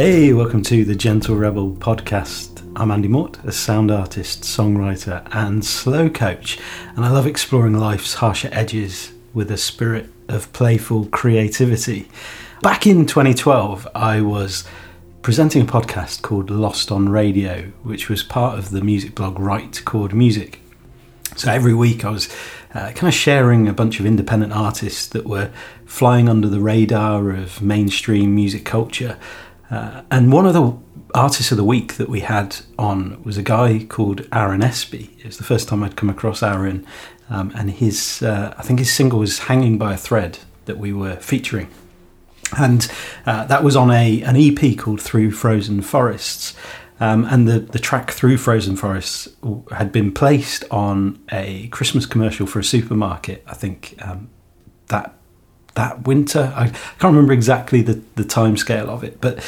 Hey, welcome to the Gentle Rebel podcast. I'm Andy Mort, a sound artist, songwriter, and slow coach, and I love exploring life's harsher edges with a spirit of playful creativity. Back in 2012, I was presenting a podcast called Lost on Radio, which was part of the music blog Right Chord Music. So every week I was uh, kind of sharing a bunch of independent artists that were flying under the radar of mainstream music culture uh, and one of the artists of the week that we had on was a guy called Aaron Espe. It was the first time I'd come across Aaron, um, and his uh, I think his single was "Hanging by a Thread" that we were featuring, and uh, that was on a an EP called "Through Frozen Forests." Um, and the, the track through frozen forests had been placed on a Christmas commercial for a supermarket. I think um, that that winter. I can't remember exactly the, the time scale of it, but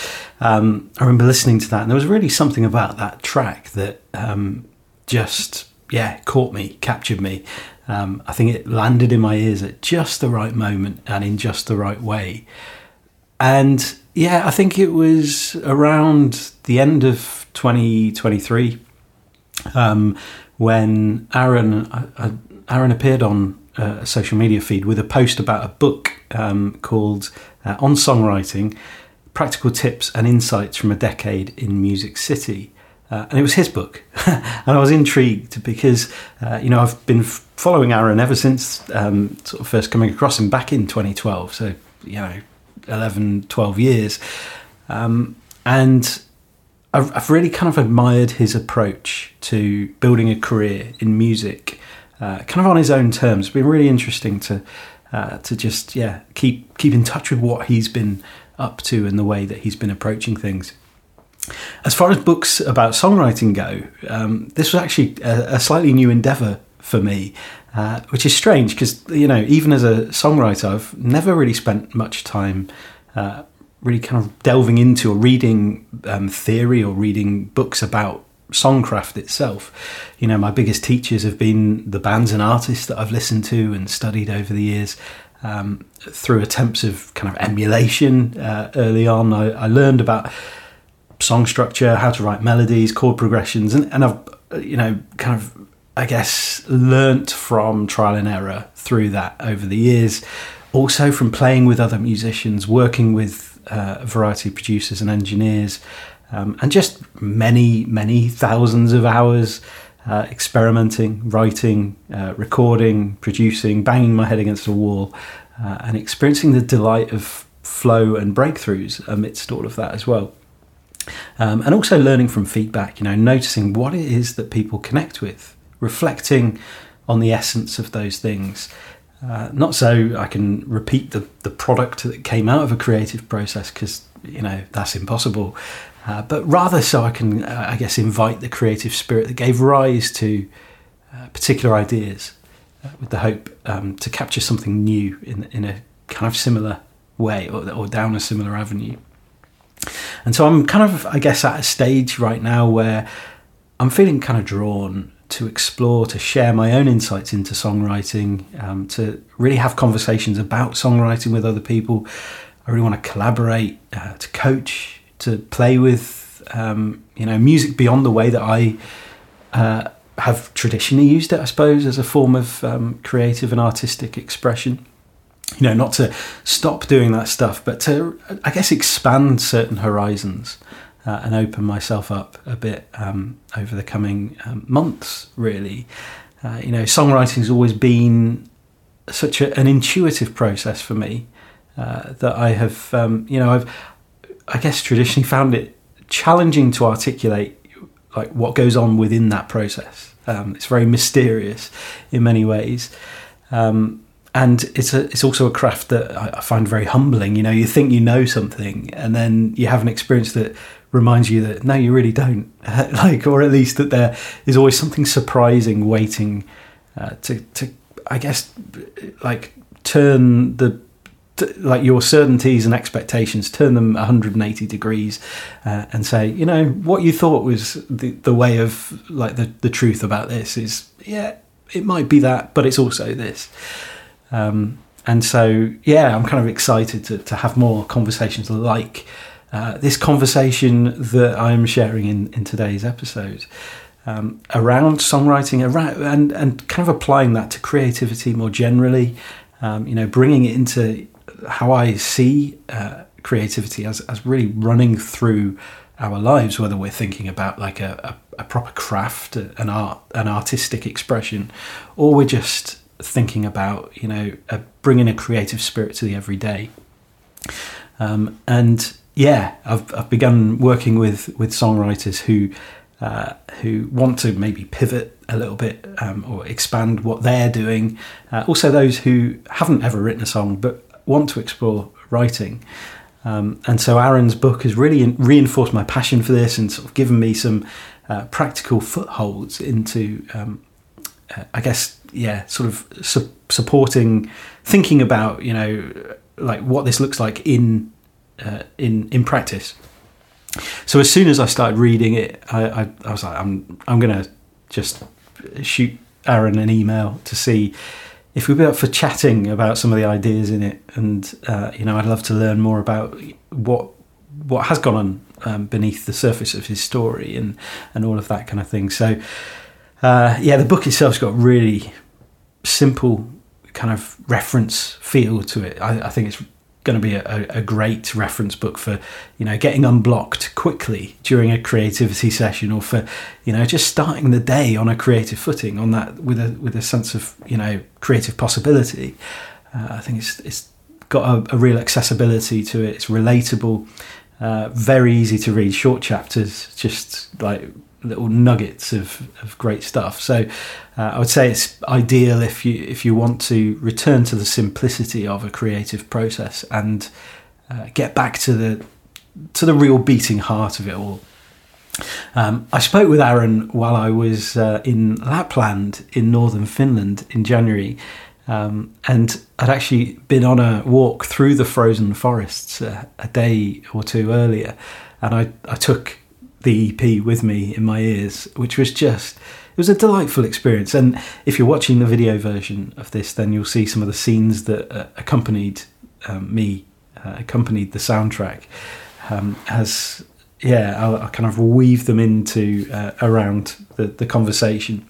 um, I remember listening to that, and there was really something about that track that um, just, yeah, caught me, captured me. Um, I think it landed in my ears at just the right moment and in just the right way. And yeah, I think it was around the end of 2023 um, when Aaron uh, uh, Aaron appeared on a social media feed with a post about a book um, called uh, On Songwriting Practical Tips and Insights from a Decade in Music City. Uh, and it was his book. and I was intrigued because, uh, you know, I've been f- following Aaron ever since um, sort of first coming across him back in 2012. So, you know, 11, 12 years. Um, and I've, I've, really kind of admired his approach to building a career in music, uh, kind of on his own terms. It's been really interesting to uh, to just yeah keep keep in touch with what he's been up to and the way that he's been approaching things. As far as books about songwriting go, um, this was actually a, a slightly new endeavour for me, uh, which is strange because you know even as a songwriter, I've never really spent much time. Uh, really kind of delving into or reading um, theory or reading books about songcraft itself. You know, my biggest teachers have been the bands and artists that I've listened to and studied over the years. Um, through attempts of kind of emulation uh, early on, I, I, learned about song structure, how to write melodies, chord progressions, and, and I've, you know, kind of, I guess, learnt from trial and error through that over the years. Also, from playing with other musicians, working with uh, a variety of producers and engineers, um, and just many, many thousands of hours uh, experimenting, writing, uh, recording, producing, banging my head against a wall, uh, and experiencing the delight of flow and breakthroughs amidst all of that as well. Um, and also learning from feedback, you know, noticing what it is that people connect with, reflecting on the essence of those things. Uh, not so I can repeat the, the product that came out of a creative process because you know that's impossible uh, but rather so I can, uh, I guess, invite the creative spirit that gave rise to uh, particular ideas uh, with the hope um, to capture something new in, in a kind of similar way or, or down a similar avenue. And so I'm kind of, I guess, at a stage right now where I'm feeling kind of drawn to explore, to share my own insights into songwriting, um, to really have conversations about songwriting with other people. I really want to collaborate, uh, to coach, to play with um, you know music beyond the way that I uh, have traditionally used it, I suppose, as a form of um, creative and artistic expression. You know, not to stop doing that stuff, but to I guess expand certain horizons. Uh, and open myself up a bit um, over the coming um, months, really. Uh, you know, songwriting's always been such a, an intuitive process for me uh, that I have, um, you know, I've I guess traditionally found it challenging to articulate like what goes on within that process. Um, it's very mysterious in many ways. Um, and it's a, it's also a craft that I, find very humbling. You know, you think you know something, and then you have an experience that reminds you that no, you really don't. like, or at least that there is always something surprising waiting uh, to to I guess like turn the like your certainties and expectations, turn them 180 degrees, uh, and say, you know, what you thought was the the way of like the the truth about this is, yeah, it might be that, but it's also this. Um, and so, yeah, I'm kind of excited to to have more conversations like uh, this conversation that I'm sharing in, in today's episode um, around songwriting around, and, and kind of applying that to creativity more generally, um, you know, bringing it into how I see uh, creativity as, as really running through our lives, whether we're thinking about like a, a, a proper craft, an art, an artistic expression, or we're just thinking about, you know, bringing a creative spirit to the everyday. Um, and yeah, I've, I've begun working with, with songwriters who uh, who want to maybe pivot a little bit um, or expand what they're doing. Uh, also, those who haven't ever written a song but want to explore writing. Um, and so Aaron's book has really reinforced my passion for this and sort of given me some uh, practical footholds into, um, uh, I guess, yeah, sort of su- supporting, thinking about, you know, like what this looks like in uh, in in practice. So as soon as I started reading it, I, I, I was like, I'm I'm gonna just shoot Aaron an email to see if we'd be up for chatting about some of the ideas in it, and uh, you know, I'd love to learn more about what what has gone on um, beneath the surface of his story and and all of that kind of thing. So, uh, yeah, the book itself's got really simple kind of reference feel to it. I, I think it's going to be a, a, great reference book for you know getting unblocked quickly during a creativity session or for you know just starting the day on a creative footing on that with a with a sense of you know creative possibility. Uh, i think it's it's got a, a, real accessibility to it. It's relatable uh, very easy to read. Short chapters just like little nuggets of, of great stuff. So uh, I would say it's ideal if you if you want to return to the simplicity of a creative process and uh, get back to the to the real beating heart of it all. Um, I spoke with Aaron while I was uh, in Lapland in northern Finland in January. Um, and I'd actually been on a walk through the frozen forests a day or two earlier, and I, I took the EP with me in my ears, which was just it was a delightful experience. And if you're watching the video version of this, then you'll see some of the scenes that uh, accompanied um, me, uh, accompanied the soundtrack. Um, as yeah, I'll, I'll, kind of weave them into uh, around the, the conversation,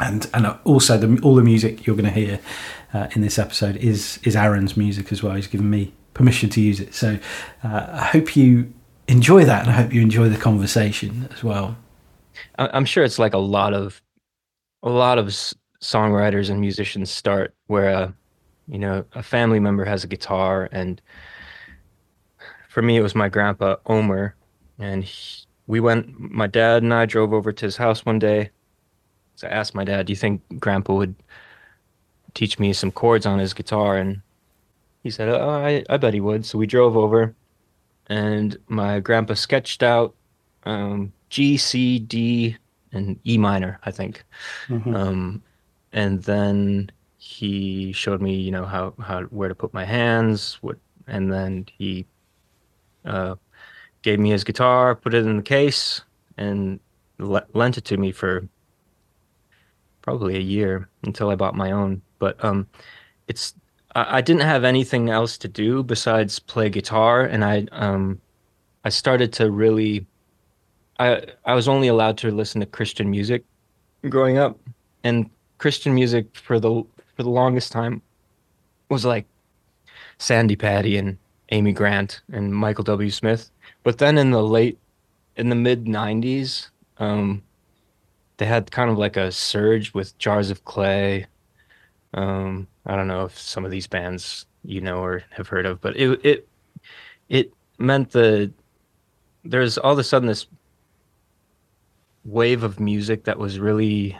and and also the, all the music you're going to hear uh, in this episode is is Aaron's music as well. He's given me permission to use it, so uh, I hope you enjoy that, and I hope you enjoy the conversation as well. I'm sure it's like a lot of a lot of songwriters and musicians start where a uh, you know a family member has a guitar, and for me it was my grandpa Omer, and he, we went. My dad and I drove over to his house one day. So I asked my dad, "Do you think Grandpa would teach me some chords on his guitar?" And he said, "Oh, I, I bet he would." So we drove over and my grandpa sketched out um, G, C, D, and E minor, I think. Mm-hmm. Um, and then he showed me, you know, how, how where to put my hands, what, and then he uh, gave me his guitar, put it in the case, and le- lent it to me for probably a year until I bought my own. But um, it's I, didn't have anything else to do besides play guitar, and I um I started to really I I was only allowed to listen to Christian music growing up, and Christian music for the for the longest time was like Sandi Patty and Amy Grant and Michael W. Smith. But then in the late in the mid '90s, um, they had kind of like a surge with Jars of Clay. Um, I don't know if some of these bands you know or have heard of, but it it it meant the there's all of a sudden this wave of music that was really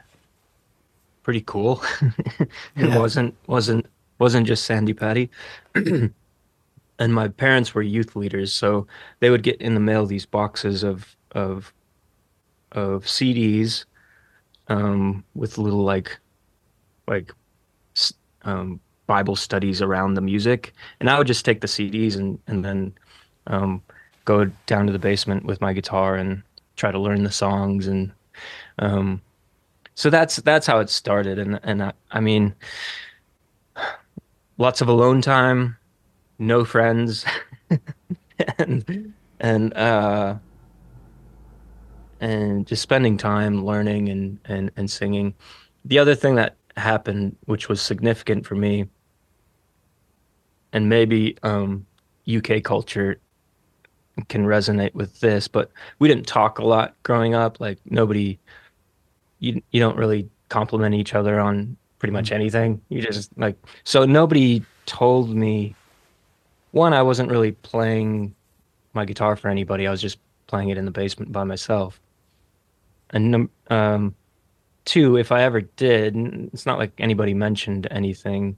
pretty cool. it yeah. wasn't wasn't wasn't just Sandi Patty. and my parents were youth leaders, so they would get in the mail these boxes of of of CDs um, with little like like um, Bible studies around the music, and I would just take the CDs and and then um, go down to the basement with my guitar and try to learn the songs and um, so that's that's how it started and and I, I mean lots of alone time no friends and and uh, and just spending time learning and and and singing. The other thing that happened, which was significant for me, and maybe um, UK culture can resonate with this, but we didn't talk a lot growing up. Like nobody, you you don't really compliment each other on pretty much mm. anything. You just like so nobody told me. One, I wasn't really playing my guitar for anybody. I was just playing it in the basement by myself. And um, two, if I ever did, it's not like anybody mentioned anything.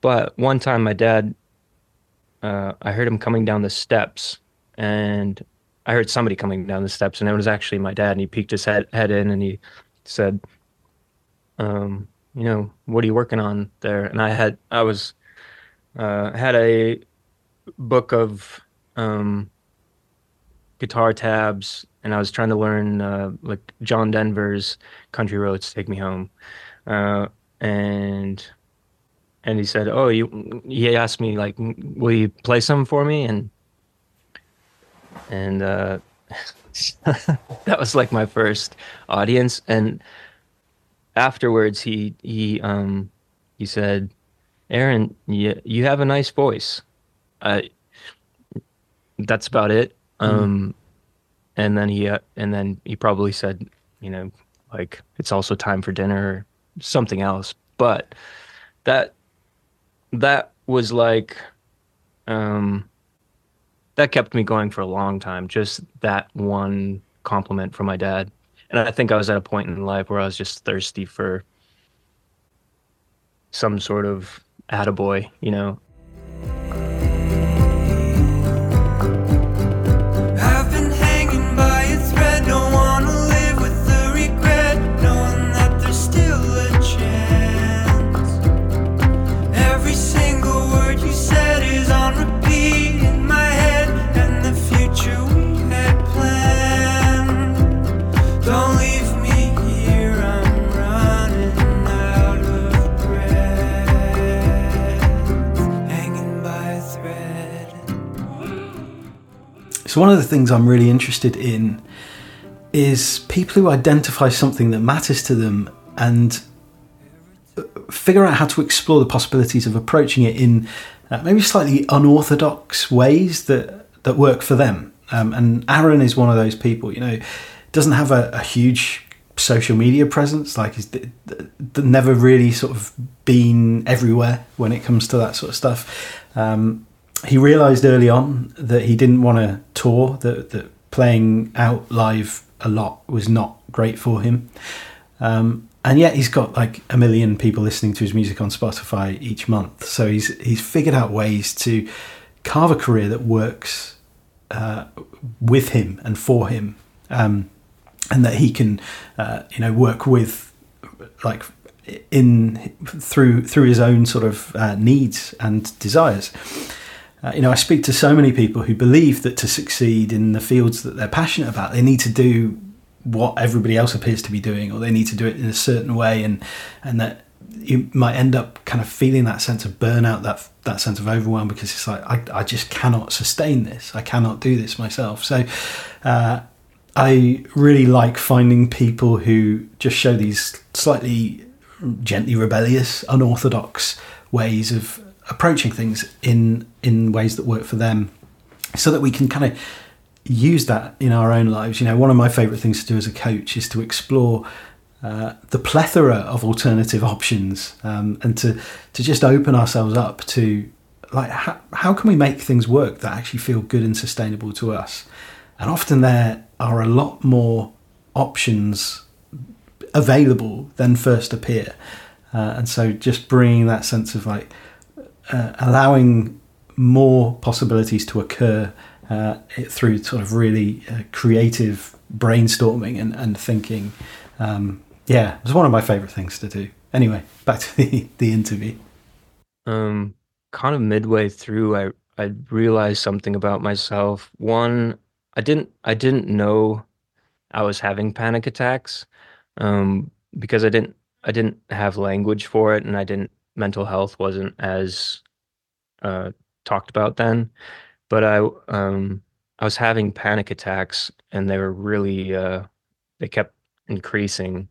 But one time, my dad, uh, I heard him coming down the steps and I heard somebody coming down the steps, and it was actually my dad. And he peeked his head head in, and he said, um, "You know, what are you working on there?" And I had I was uh, had a book of um, guitar tabs, and I was trying to learn uh, like John Denver's "Country Roads Take Me Home," uh, and and he said, "Oh, you." He asked me like, "Will you play some for me?" and and uh, that was like my first audience. And afterwards, he he um he said, "Aaron, you you have a nice voice." Uh, that's about it. Mm Um, and then he uh, and then he probably said, you know, like it's also time for dinner or something else. But that that was like um that kept me going for a long time. Just that one compliment from my dad. And I think I was at a point in life where I was just thirsty for some sort of attaboy, you know, So, one of the things I'm really interested in is people who identify something that matters to them and uh, figure out how to explore the possibilities of approaching it in uh, maybe slightly unorthodox ways that that work for them. Um, and Aaron is one of those people. You know, doesn't have a, a huge social media presence. Like he's never really sort of been everywhere when it comes to that sort of stuff. Um, he realised early on that he didn't want to tour, that, that playing out live a lot was not great for him. Um, and yet he's got like a million people listening to his music on Spotify each month. So he's he's figured out ways to carve a career that works uh, with him and for him, um, and that he can uh, you know work with like in through through his own sort of uh, needs and desires. Uh, you know, I speak to so many people who believe that to succeed in the fields that they're passionate about, they need to do what everybody else appears to be doing, or they need to do it in a certain way, and and that you might end up kind of feeling that sense of burnout, that that sense of overwhelm, because it's like I, I just cannot sustain this. I cannot do this myself. So. Uh, I really like finding people who just show these slightly gently rebellious, unorthodox ways of approaching things in in ways that work for them, so that we can kind of use that in our own lives. You know, one of my favourite things to do as a coach is to explore uh, the plethora of alternative options um, and to to just open ourselves up to like how, how can we make things work that actually feel good and sustainable to us. And often there are a lot more options available than first appear. Uh, and so just bringing that sense of like uh, allowing more possibilities to occur uh, through sort of really uh, creative brainstorming and, and thinking. Um, yeah, it's one of my favorite things to do. Anyway, back to the, the interview. Um, kind of midway through, I I realized something about myself. One, I didn't I didn't know I was having panic attacks um, because I didn't I didn't have language for it, and I didn't mental health wasn't as uh, talked about then. But I um, I was having panic attacks, and they were really uh, they kept increasing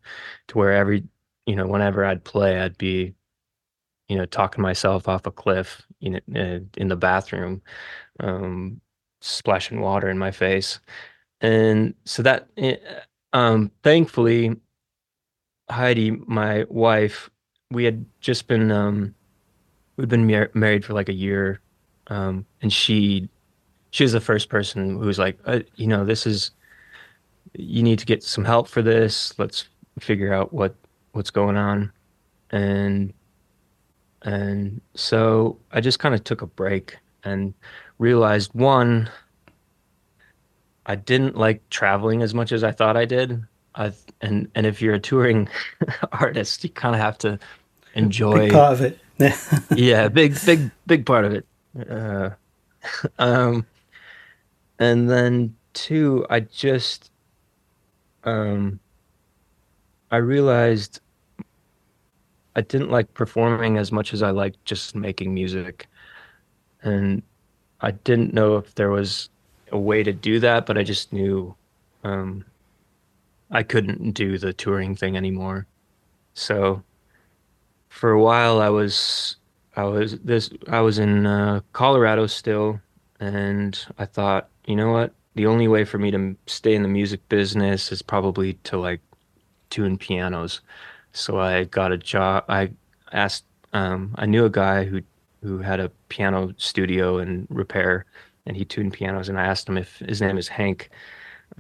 to where every you know whenever I'd play, I'd be you know talking myself off a cliff you know uh, in the bathroom, um, splashing water in my face, and so that eh, um, thankfully Heidi, my wife, we had just been um, we'd been mar- married for like a year, um, and she she was the first person who was like, uh, you know, this is you need to get some help for this. Let's figure out what what's going on, and and so I just kind of took a break and realized one, I didn't like traveling as much as I thought I did. I and and if you're a touring artist, you kind of have to enjoy big part of it. yeah, big big big part of it. Uh, um, and then two, I just um, I realized I didn't like performing as much as I liked just making music, and I didn't know if there was a way to do that, but I just knew um, I couldn't do the touring thing anymore. So for a while, I was I was this I was in uh, Colorado still, and I thought, you know what? The only way for me to stay in the music business is probably to like tune pianos. So I got a job. I asked. Um, I knew a guy who who had a piano studio and repair, and he tuned pianos. And I asked him if his name is Hank.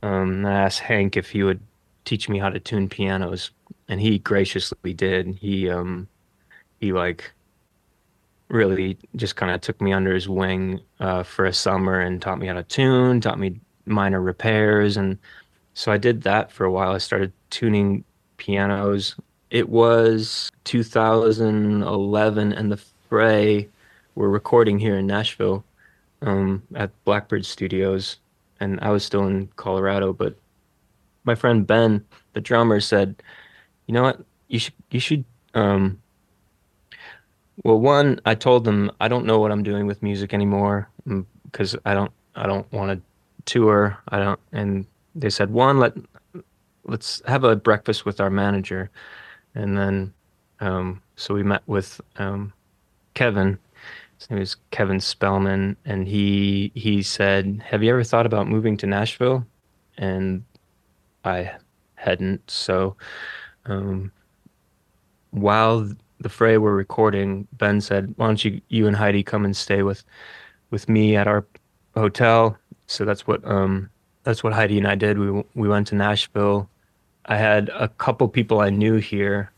Um, I asked Hank if he would teach me how to tune pianos, and he graciously did. He um he like really just kind of took me under his wing uh, for a summer and taught me how to tune, taught me minor repairs, and so I did that for a while. I started tuning pianos. It was 2011, and the Fray were recording here in Nashville um, at Blackbird Studios, and I was still in Colorado, but my friend Ben, the drummer, said, "You know what? You should you should um well, one, I told them I don't know what I'm doing with music anymore because mm, I don't I don't want to tour. I don't and they said, "One, let let's have a breakfast with our manager." And then um so we met with um Kevin. His name is Kevin Spellman and he he said, "Have you ever thought about moving to Nashville?" And I hadn't. So, um, while the fray were recording, Ben said, "Why don't you you and Heidi come and stay with with me at our hotel?" So that's what um, that's what Heidi and I did. We we went to Nashville. I had a couple people I knew here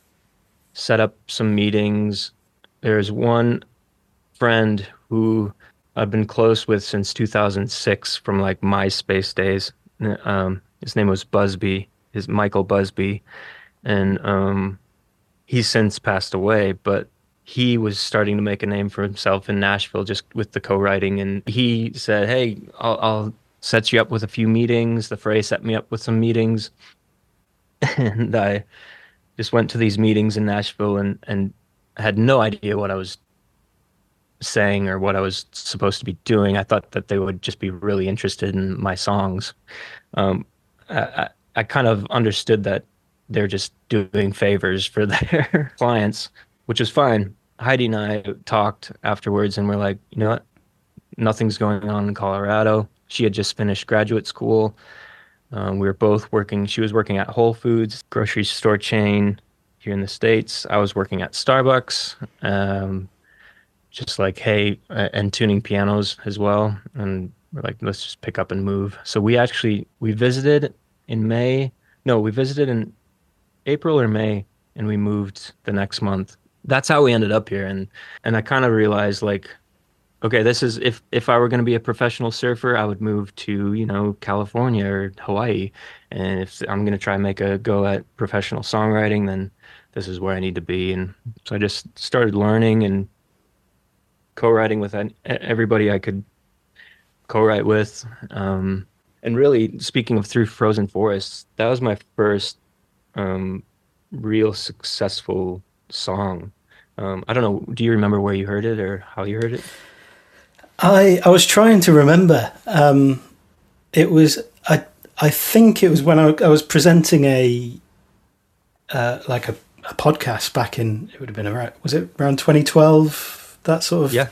set up some meetings. There's one friend who I've been close with since 2006 from like MySpace days. Um, his name was Busby. His Michael Busby, and um, he's since passed away. But he was starting to make a name for himself in Nashville just with the co-writing, and he said, "Hey, I'll, I'll set you up with a few meetings." The Fray set me up with some meetings, and I just went to these meetings in Nashville and and had no idea what I was saying or what I was supposed to be doing. I thought that they would just be really interested in my songs. Um, I, I kind of understood that they're just doing favors for their clients, which is fine. Heidi and I talked afterwards and we're like, you know what? Nothing's going on in Colorado. She had just finished graduate school. Um, we were both working. She was working at Whole Foods, grocery store chain here in the States. I was working at Starbucks, um, just like, hey, and tuning pianos as well. And we're like, let's just pick up and move. So we actually we visited in May. No, we visited in April or May, and we moved the next month. That's how we ended up here, and and I kind of realized like, okay, this is if if I were going to be a professional surfer, I would move to you know California or Hawaii, and if I'm going to try and make a go at professional songwriting, then this is where I need to be. And so I just started learning and co-writing with everybody I could co-write with. Um, and really, speaking of through frozen forests, that was my first um, real successful song. Um, I don't know. Do you remember where you heard it or how you heard it? I I was trying to remember. Um, it was I I think it was when I, I was presenting a uh, like a, a, podcast back in it would have been around was it around 2012 that sort of yeah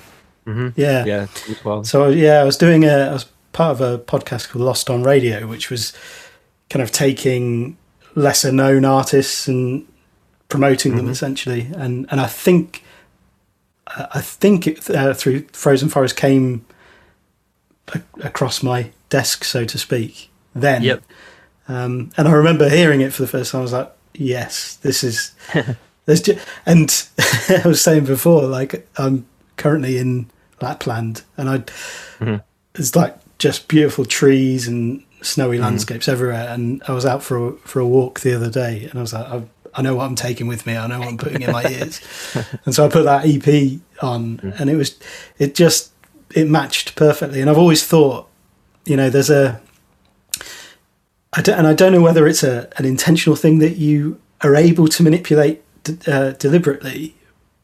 mm-hmm. yeah yeah 2012. so yeah I was doing a I was part of a podcast called Lost on Radio which was kind of taking lesser known artists and promoting mm-hmm. them essentially and and I think I think it, uh, through Frozen Forest came a- across my desk, so to speak. Then, yep. Um, and I remember hearing it for the first time. I was like, "Yes, this is." there's just, and I was saying before, like I'm currently in Lapland, and I mm-hmm. it's like just beautiful trees and snowy mm-hmm. landscapes everywhere. And I was out for a, for a walk the other day, and I was like, I've, I know what I'm taking with me. I know what I'm putting in my ears. and so I put that EP on, mm. and it was, it just, it matched perfectly. And I've always thought, you know, there's a, I don't, and I don't know whether it's a an intentional thing that you are able to manipulate uh, deliberately,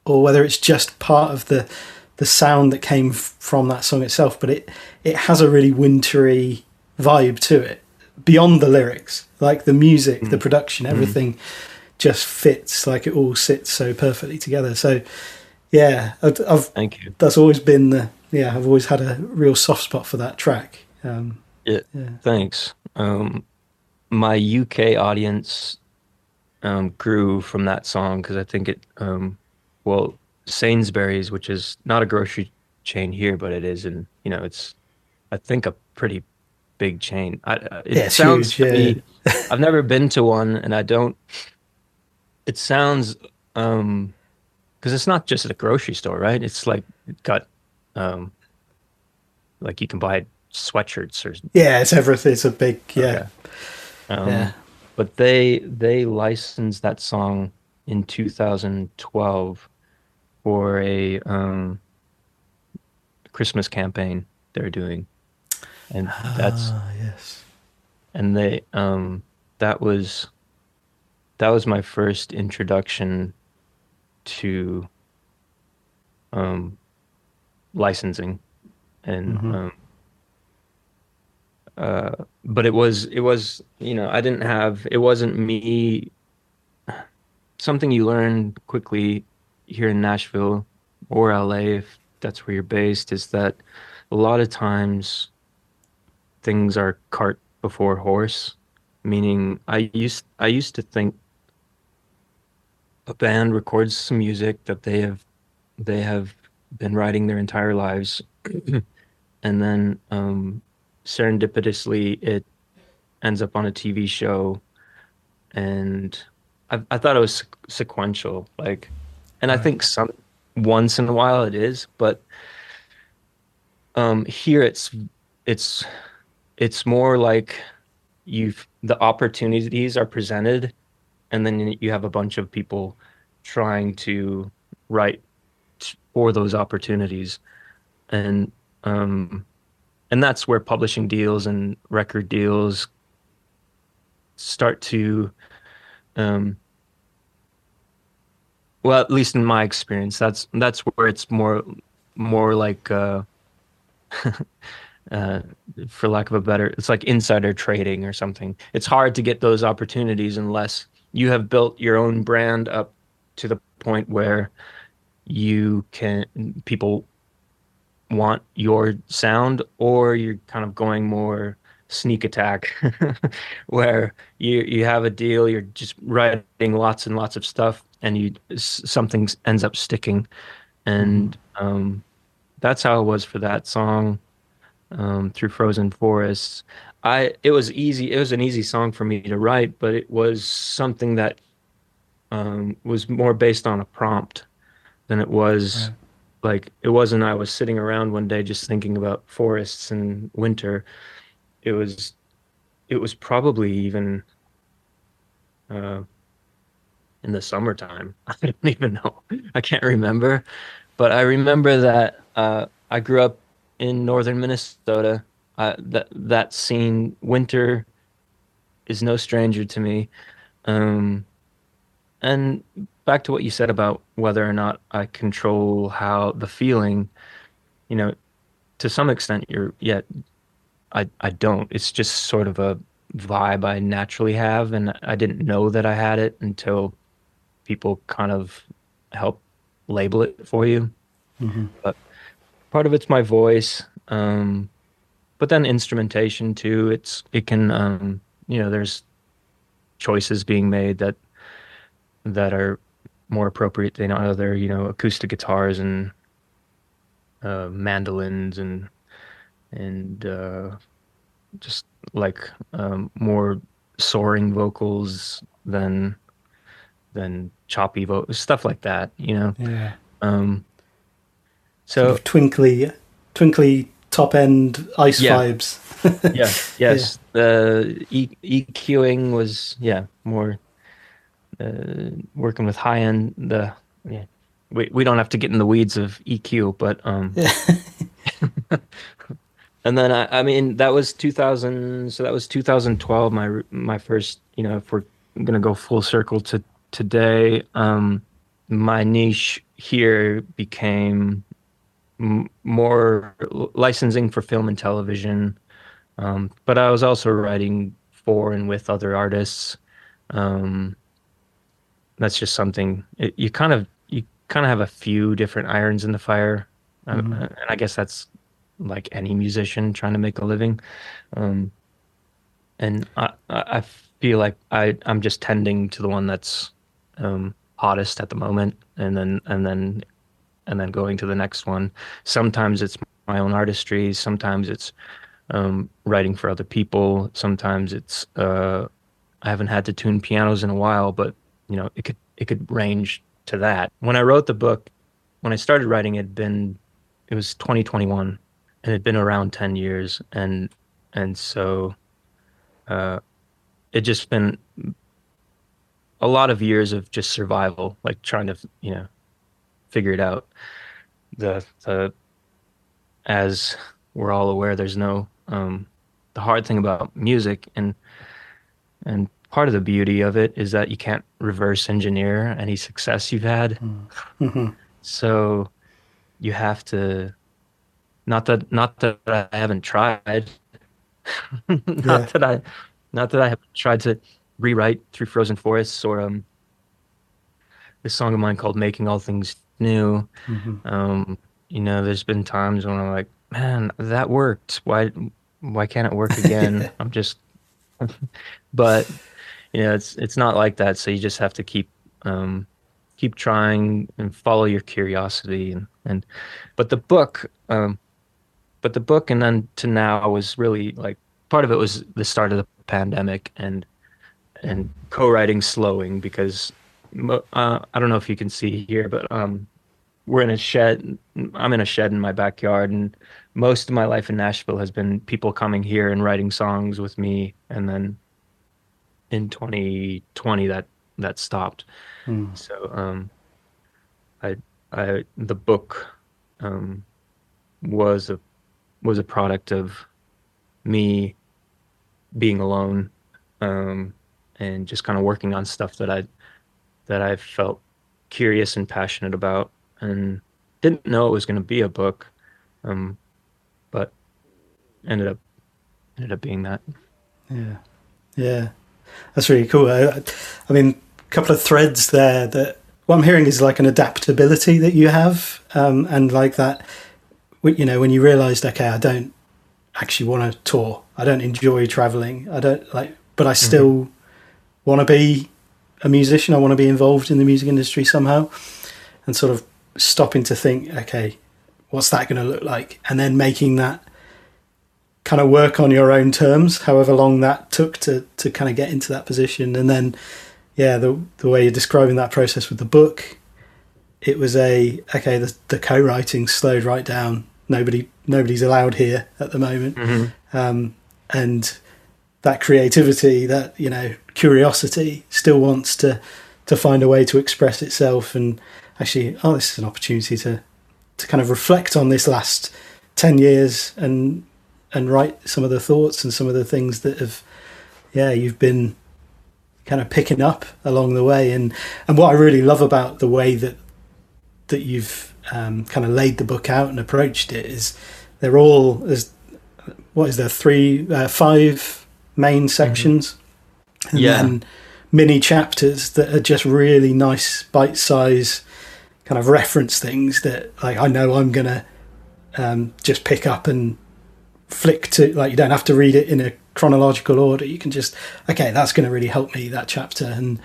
or whether it's just part of the the sound that came f- from that song itself. But it it has a really wintry vibe to it beyond the lyrics, like the music, mm. the production, mm. everything. Mm just fits like it all sits so perfectly together. So yeah, I've, I've thank you. That's always been the yeah. I've always had a real soft spot for that track. Um, yeah, yeah, thanks. Um, my UK audience um, grew from that song because I think it. Um, well, Sainsbury's, which is not a grocery chain here, but it is, and you know, it's I think a pretty big chain. I, it yeah, sounds huge, yeah. me. I've never been to one, and I don't it sounds um because it's not just at a grocery store, right? It's like it got um like you can buy sweatshirts or yeah, it's everything. It's a big yeah. Okay. Um, yeah. But they they licensed that song in 2012 for a um, Christmas campaign they're doing, and that's ah, yes, and they um that was that was my first introduction to um, licensing. And mm-hmm. um, uh, but it was it was you know I didn't have it wasn't me. Something you learn quickly here in Nashville or LA if that's where you're based is that a lot of times things are cart before horse meaning I used I used to think a band records some music that they have they have been writing their entire lives and then um, serendipitously it ends up on a TV show and I, I thought it was sequential like and right. I think some once in a while it is but um, here it's it's it's more like you've the opportunities are presented and then you have a bunch of people trying to write for those opportunities. And um and that's where publishing deals and record deals start to um well at least in my experience that's that's where it's more more like uh uh, for lack of a better, it's like insider trading or something. It's hard to get those opportunities unless you have built your own brand up to the point where you can people want your sound or you're kind of going more sneak attack where you you have a deal you're just writing lots and lots of stuff and you something ends up sticking and mm-hmm. um, that's how it was for that song um, through frozen forests I it was easy. It was an easy song for me to write, but it was something that um, was more based on a prompt than it was right. like it wasn't. I was sitting around one day just thinking about forests and winter. It was it was probably even uh, in the summertime. I don't even know. I can't remember, but I remember that uh, I grew up in northern Minnesota uh, that that scene, winter, is no stranger to me. Um, and back to what you said about whether or not I control how the feeling, you know, to some extent, you're yeah, I I don't. It's just sort of a vibe I naturally have, and I didn't know that I had it until people kind of help label it for you. Mm-hmm. But part of it's my voice, um, but then instrumentation too. It's it can um, you know there's choices being made that that are more appropriate than other you know acoustic guitars and uh, mandolins and and uh, just like um, more soaring vocals than than choppy vocals, stuff like that. You know. Yeah. Um, Sort so of twinkly, twinkly top end ice Yeah. vibes. yeah, yes, the e- EQing was yeah more uh, working with high end. The yeah, we we don't have to get in the weeds of EQ, but um, and then I, I mean that was 2000. So that was 2012. My my first, you know, if we're gonna go full circle to today, um, my niche here became m- more licensing for film and television. Um, but I was also writing for and with other artists. Um, that's just something it, you kind of you kind of have a few different irons in the fire, Uh, Mhm. and I guess that's like any musician trying to make a living. Um, and I, I I feel like I I'm just tending to the one that's um, hottest at the moment, and then and then and then going to the next one. Sometimes it's my own artistry. Sometimes it's um, writing for other people. Sometimes it's uh, I haven't had to tune pianos in a while, but you know it could it could range to that. When I wrote the book, when I started writing, it had been it was 2021, and it had been around 10 years, and and so uh, it just been a lot of years of just survival, like trying to you know figure it out. The the as we're all aware, there's no um, the hard thing about music and and part of the beauty of it is that you can't reverse engineer any success you've had. Mhm. So you have to not that not that I haven't tried. not Yeah. that I not that I have tried to rewrite through frozen forests or um this song of mine called Making All Things New. Mhm. Um, you know, there's been times when I'm like, man, that worked. Why why can't it work again? I'm just but you know, it's it's not like that. So you just have to keep um keep trying and follow your curiosity and, and but the book um but the book and then to now was really like part of it was the start of the pandemic and and co-writing slowing because uh, I don't know if you can see here but um we're in a shed I'm in a shed in my backyard and most of my life in Nashville has been people coming here and writing songs with me and then in 2020 that that stopped Mm. so um I I the book um was a was a product of me being alone um and just kind of working on stuff that I that I felt curious and passionate about and didn't know it was going to be a book um but ended up ended up being that. Yeah, yeah, that's really cool. I, I mean, a couple of threads there that what I'm hearing is like an adaptability that you have, um, and like that, you know, when you realised, okay, I don't actually want to tour, I don't enjoy traveling, I don't like, but I still want to be a musician. I want to be involved in the music industry somehow, and sort of stopping to think, okay, what's that going to look like, and then making that kind of work on your own terms, however long that took to to kind of get into that position. And then, yeah, the the way you're describing that process with the book, it was a okay. The the co-writing slowed right down. Nobody nobody's allowed here at the moment, um, and that creativity, that you know curiosity, still wants to to find a way to express itself. And actually, oh, this is an opportunity to to kind of reflect on this last ten years and and write some of the thoughts and some of the things that have yeah you've been kind of picking up along the way and and what I really love about the way that that you've um, kind of laid the book out and approached it is they're all as what is there three, uh, five main sections, mm-hmm. and yeah. then mini chapters that are just really nice bite size kind of reference things that like I know I'm gonna um, just pick up and flick to like you don't have to read it in a chronological order you can just okay that's going to really help me that chapter and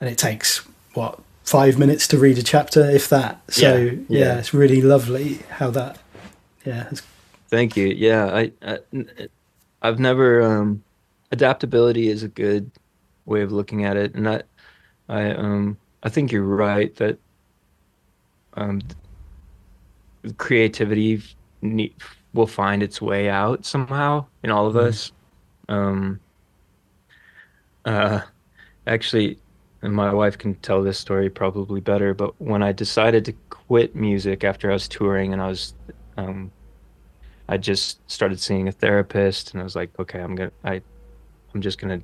and it takes what five minutes to read a chapter if that so yeah, yeah. yeah it's really lovely how that yeah thank you yeah I, I i've never um adaptability is a good way of looking at it and i i um i think you're right that um creativity need, will find its way out somehow in all of mm. us. Um, uh, actually, and my wife can tell this story probably better. But when I decided to quit music after I was touring, and I was, um, I just started seeing a therapist, and I was like, okay, I'm gonna, I, I'm just gonna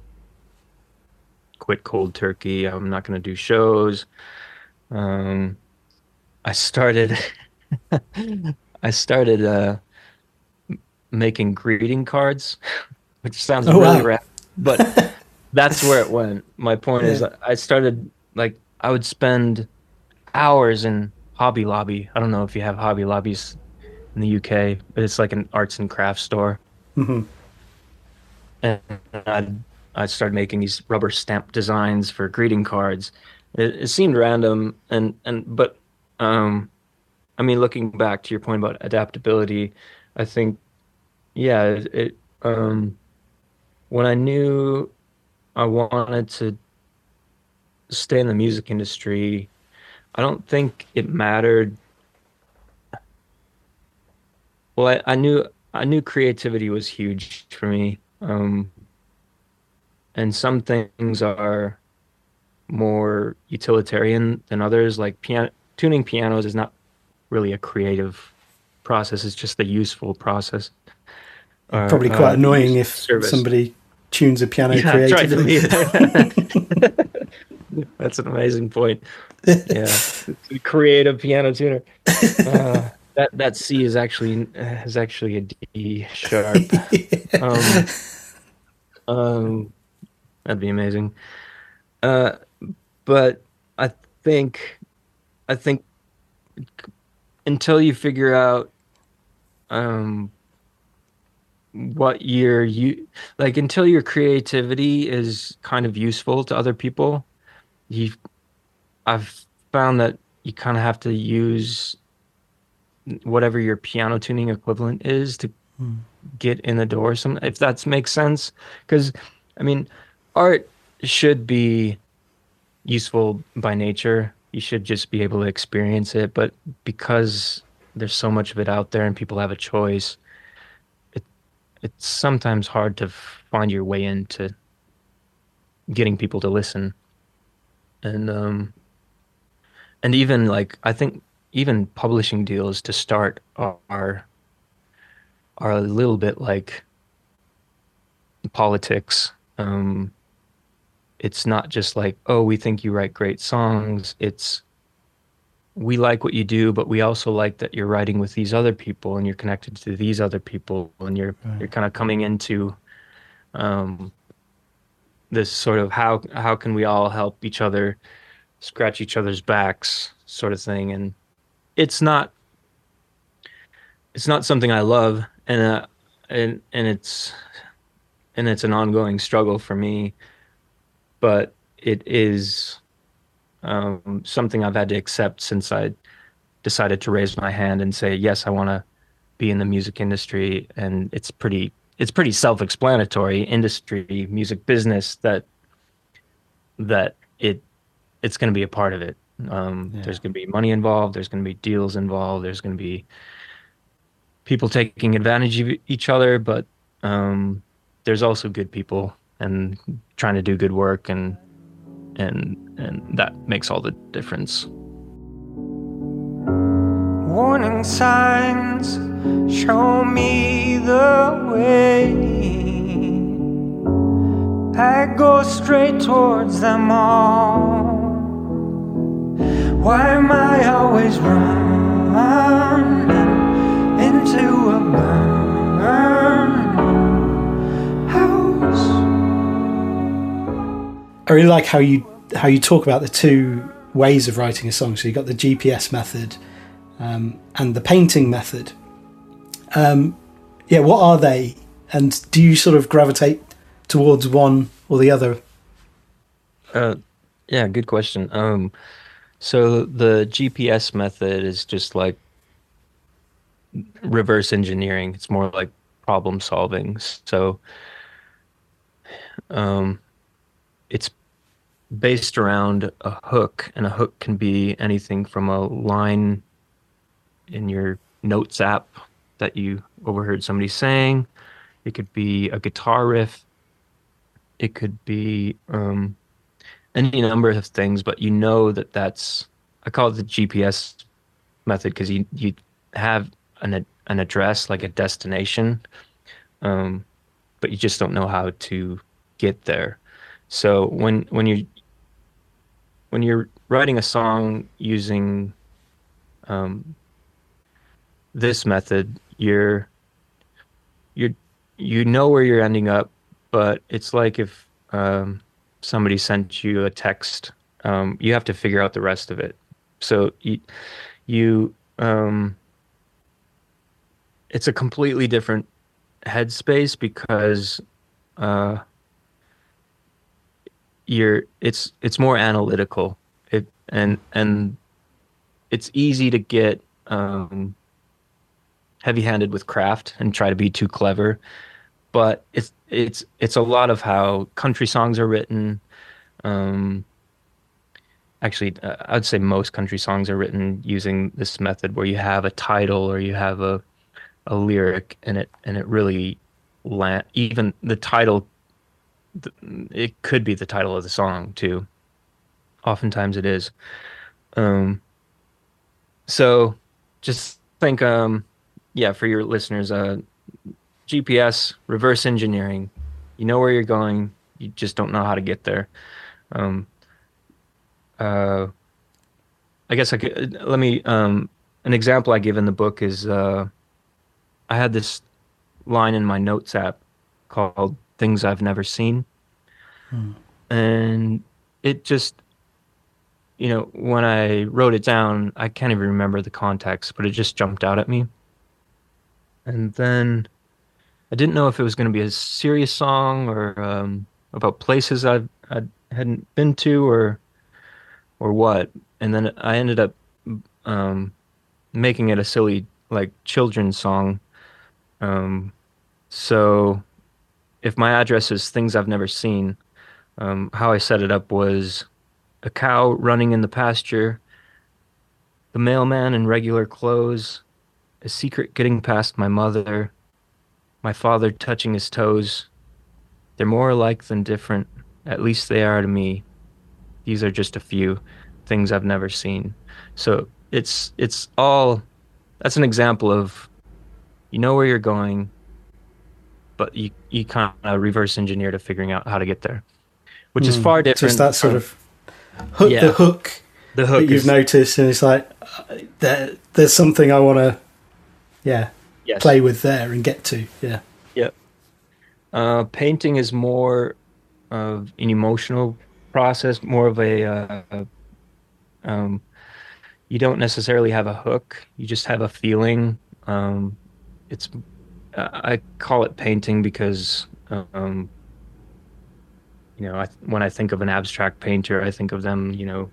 quit cold turkey. I'm not gonna do shows. Um, I started, I started uh, making greeting cards, which sounds oh, really wow. rad, but that's where it went. My point yeah. is, I started like I would spend hours in Hobby Lobby. I don't know if you have Hobby Lobbies in the UK, but it's like an arts and crafts store. Mm-hmm. And I I started making these rubber stamp designs for greeting cards. It, it seemed random, and and but um, I mean, looking back to your point about adaptability, I think yeah, it, it um when I knew I wanted to stay in the music industry, I don't think it mattered. Well, I, I knew I knew creativity was huge for me, um, and some things are more utilitarian than others. Like piano, tuning pianos is not really a creative process; it's just a useful process. Probably quite uh, annoying if service. somebody tunes a piano yeah, creatively. That's an amazing point. Yeah, creative piano tuner. Uh, that that C is actually is actually a D sharp. um, um, that'd be amazing. Uh, but I think, I think until you figure out um what your you like until your creativity is kind of useful to other people you i've found that you kind of have to use whatever your piano tuning equivalent is to mm. Get in the door some if that makes sense. Because i mean art should be useful by nature. You should just be able to experience it. But because there's so much of it out there and people have a choice it it's sometimes hard to find your way into getting people to listen. And um and even like i think even publishing deals to start are are a little bit like politics. Um it's not just like oh we think you write great songs. It's we like what you do, but we also like that you're writing with these other people and you're connected to these other people and you're right. you're kind of coming into um, this sort of how how can we all help each other scratch each other's backs sort of thing. And it's not it's not something I love and uh, and and it's and it's an ongoing struggle for me but it is um, something I've had to accept since I decided to raise my hand and say yes, I want to be in the music industry, and it's pretty it's pretty self-explanatory industry music business that that it it's going to be a part of it um, yeah. there's going to be money involved there's going to be deals involved there's going to be people taking advantage of each other but um, there's also good people and trying to do good work and and and that makes all the difference. Warning signs show me the way. I go straight towards them all. Why am I always burn? I really like how you how you talk about the two ways of writing a song. So you got the GPS method um, and the painting method. Um, yeah, what are they, and do you sort of gravitate towards one or the other? Uh, yeah, good question. Um, so the GPS method is just like reverse engineering. It's more like problem solving. So um, it's based around a hook, and a hook can be anything from a line in your notes app that you overheard somebody saying. It could be a guitar riff. It could be um, any number of things, but you know that that's I call it the GPS method because you you have an an address like a destination, um, but you just don't know how to get there. So when when you when you're writing a song using um, this method, you're you're you know where you're ending up, but it's like if um, somebody sent you a text, um, you have to figure out the rest of it. So you you um, it's a completely different headspace because uh, you're it's it's more analytical. It and and it's easy to get um, heavy-handed with craft and try to be too clever. But it's it's it's a lot of how country songs are written. Um, actually uh, i'd say most country songs are written using this method where you have a title or you have a a lyric and it and it really land even the title it could be the title of the song too. Oftentimes it is. Um, so just think, um, yeah, for your listeners, uh, GPS reverse engineering. You know where you're going, you just don't know how to get there. Um, uh, I guess I could let me. Um, an example I give in the book is uh, I had this line in my notes app called things I've never seen. Hmm. And it just, you know, when I wrote it down, I can't even remember the context, but it just jumped out at me. And then I didn't know if it was going to be a serious song or um, about places I've, I hadn't been to or or what. And then I ended up um, making it a silly like children's song. Um, so if my address is things I've never seen, um, how I set it up was a cow running in the pasture, the mailman in regular clothes, a secret getting past my mother, my father touching his toes. They're more alike than different, at least they are to me. These are just a few things I've never seen. So it's it's all that's an example of you know where you're going, but you you kind of reverse engineer to figuring out how to get there, which mm, is hmm. far different. Just that sort of hook, yeah, the hook, the hook that you've is, noticed, and it's like uh, there, there's something I want to, yeah, yes. play with there and get to. Yeah, yeah. Uh, painting is more of an emotional process, more of a. Uh, um, you don't necessarily have a hook; you just have a feeling. Um, it's I call it painting because, um, you know, I, when I think of an abstract painter, I think of them, you know,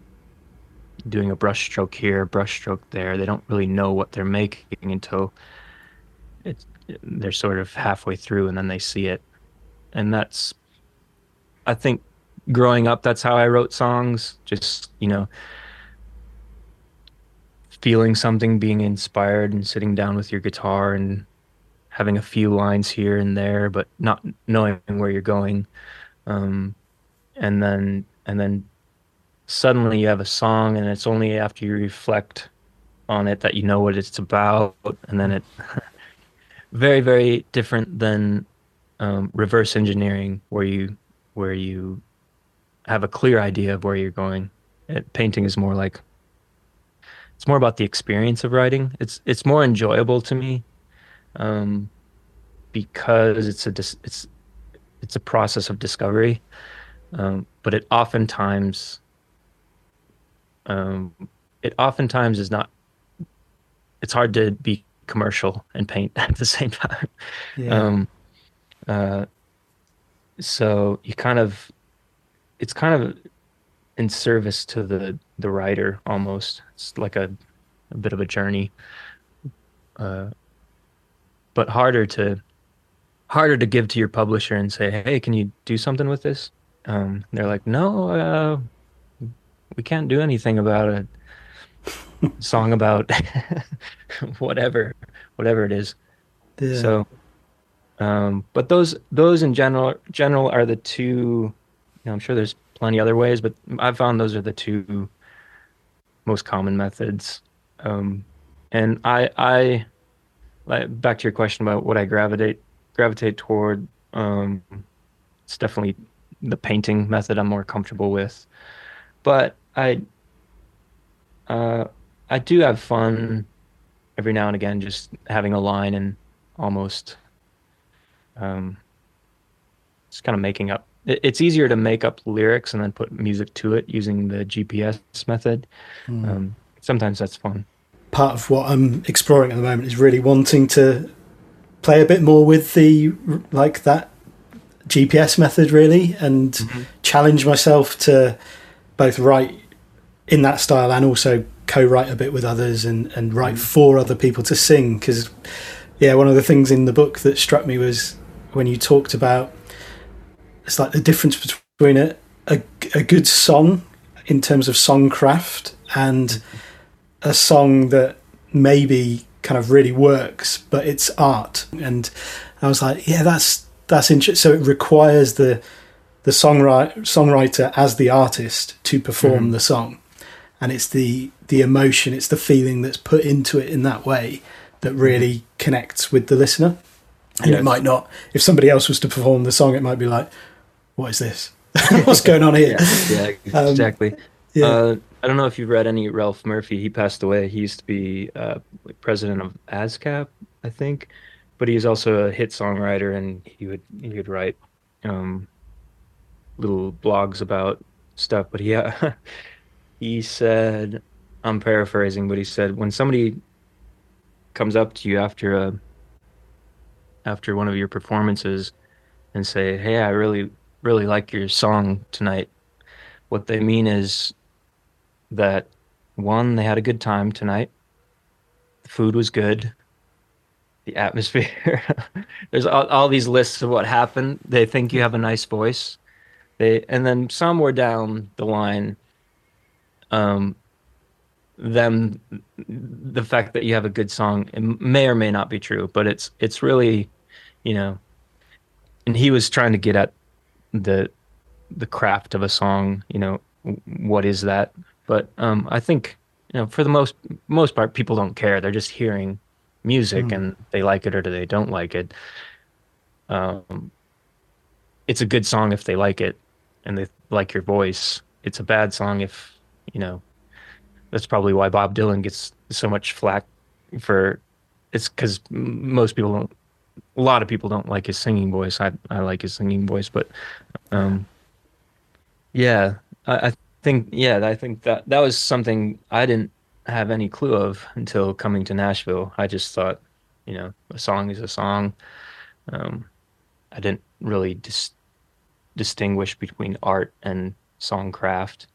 doing a brushstroke here, brushstroke there. They don't really know what they're making until it's they're sort of halfway through, and then they see it. And that's, I think, growing up, that's how I wrote songs. Just you know, feeling something, being inspired, and sitting down with your guitar and having a few lines here and there, but not knowing where you're going. Um, and then and then suddenly you have a song, and it's only after you reflect on it that you know what it's about, and then it very very different than um, reverse engineering, where you where you have a clear idea of where you're going. It, painting is more like it's more about the experience of writing. It's it's more enjoyable to me um, because it's a dis- it's it's a process of discovery. um, but it oftentimes um, it oftentimes is not it's hard to be commercial and paint at the same time Yeah. um, uh, so you kind of it's kind of in service to the the writer almost it's like a, a bit of a journey uh, but harder to harder to give to your publisher and say hey can you do something with this um, they're like no uh, we can't do anything about a song about whatever whatever it is yeah. so, um, but those those in general general are the two. You know, I'm sure there's plenty other ways, but I've found those are the two most common methods. Um, and I I like back to your question about what I gravitate gravitate toward. Um, it's definitely the painting method I'm more comfortable with, but I uh, I do have fun every now and again just having a line and almost um just kind of making up it's easier to make up lyrics and then put music to it using the gps method. Hmm. Um sometimes that's fun. Part of what I'm exploring at the moment is really wanting to play a bit more with the like that GPS method really and mm-hmm. challenge myself to both write in that style and also co-write a bit with others and and write mm-hmm. for other people to sing. Because yeah one of the things in the book that struck me was when you talked about it's like the difference between a a, a good song in terms of songcraft and a song that maybe kind of really works, but it's art. And I was like, yeah, that's that's interesting. So it requires the the songwriter songwriter as the artist to perform mm-hmm. the song, and it's the the emotion, it's the feeling that's put into it in that way that mm-hmm. really connects with the listener. And Yes. it might not. If somebody else was to perform the song, it might be like, what is this? What's going on here? yeah Um, exactly Yeah. uh i don't know if you've read any ralph murphy he passed away he used to be uh president of ascap i think but he's also a hit songwriter and he would he would write um little blogs about stuff but he he said i'm paraphrasing but he said when somebody comes up to you after a after one of your performances and say hey i really really like your song tonight. What they mean is that one they had a good time tonight. The food was good. The atmosphere. There's all, all these lists of what happened. They think you have a nice voice. They and then somewhere down the line um them the fact that you have a good song it may or may not be true but it's it's really you know and he was trying to get at the the craft of a song you know what is that? But um i think you know for the most most part people don't care. They're just hearing music and they like it or they don't like it. Um it's a good song if they like it and they like your voice. It's a bad song if you know that's probably why bob dylan gets so much flack for it's because most people don't a lot of people don't like his singing voice. I i like his singing voice but um yeah i, I think yeah i think that that was something i didn't have any clue of until coming to nashville. I just thought you know a song is a song. Um i didn't really dis- distinguish between art and songcraft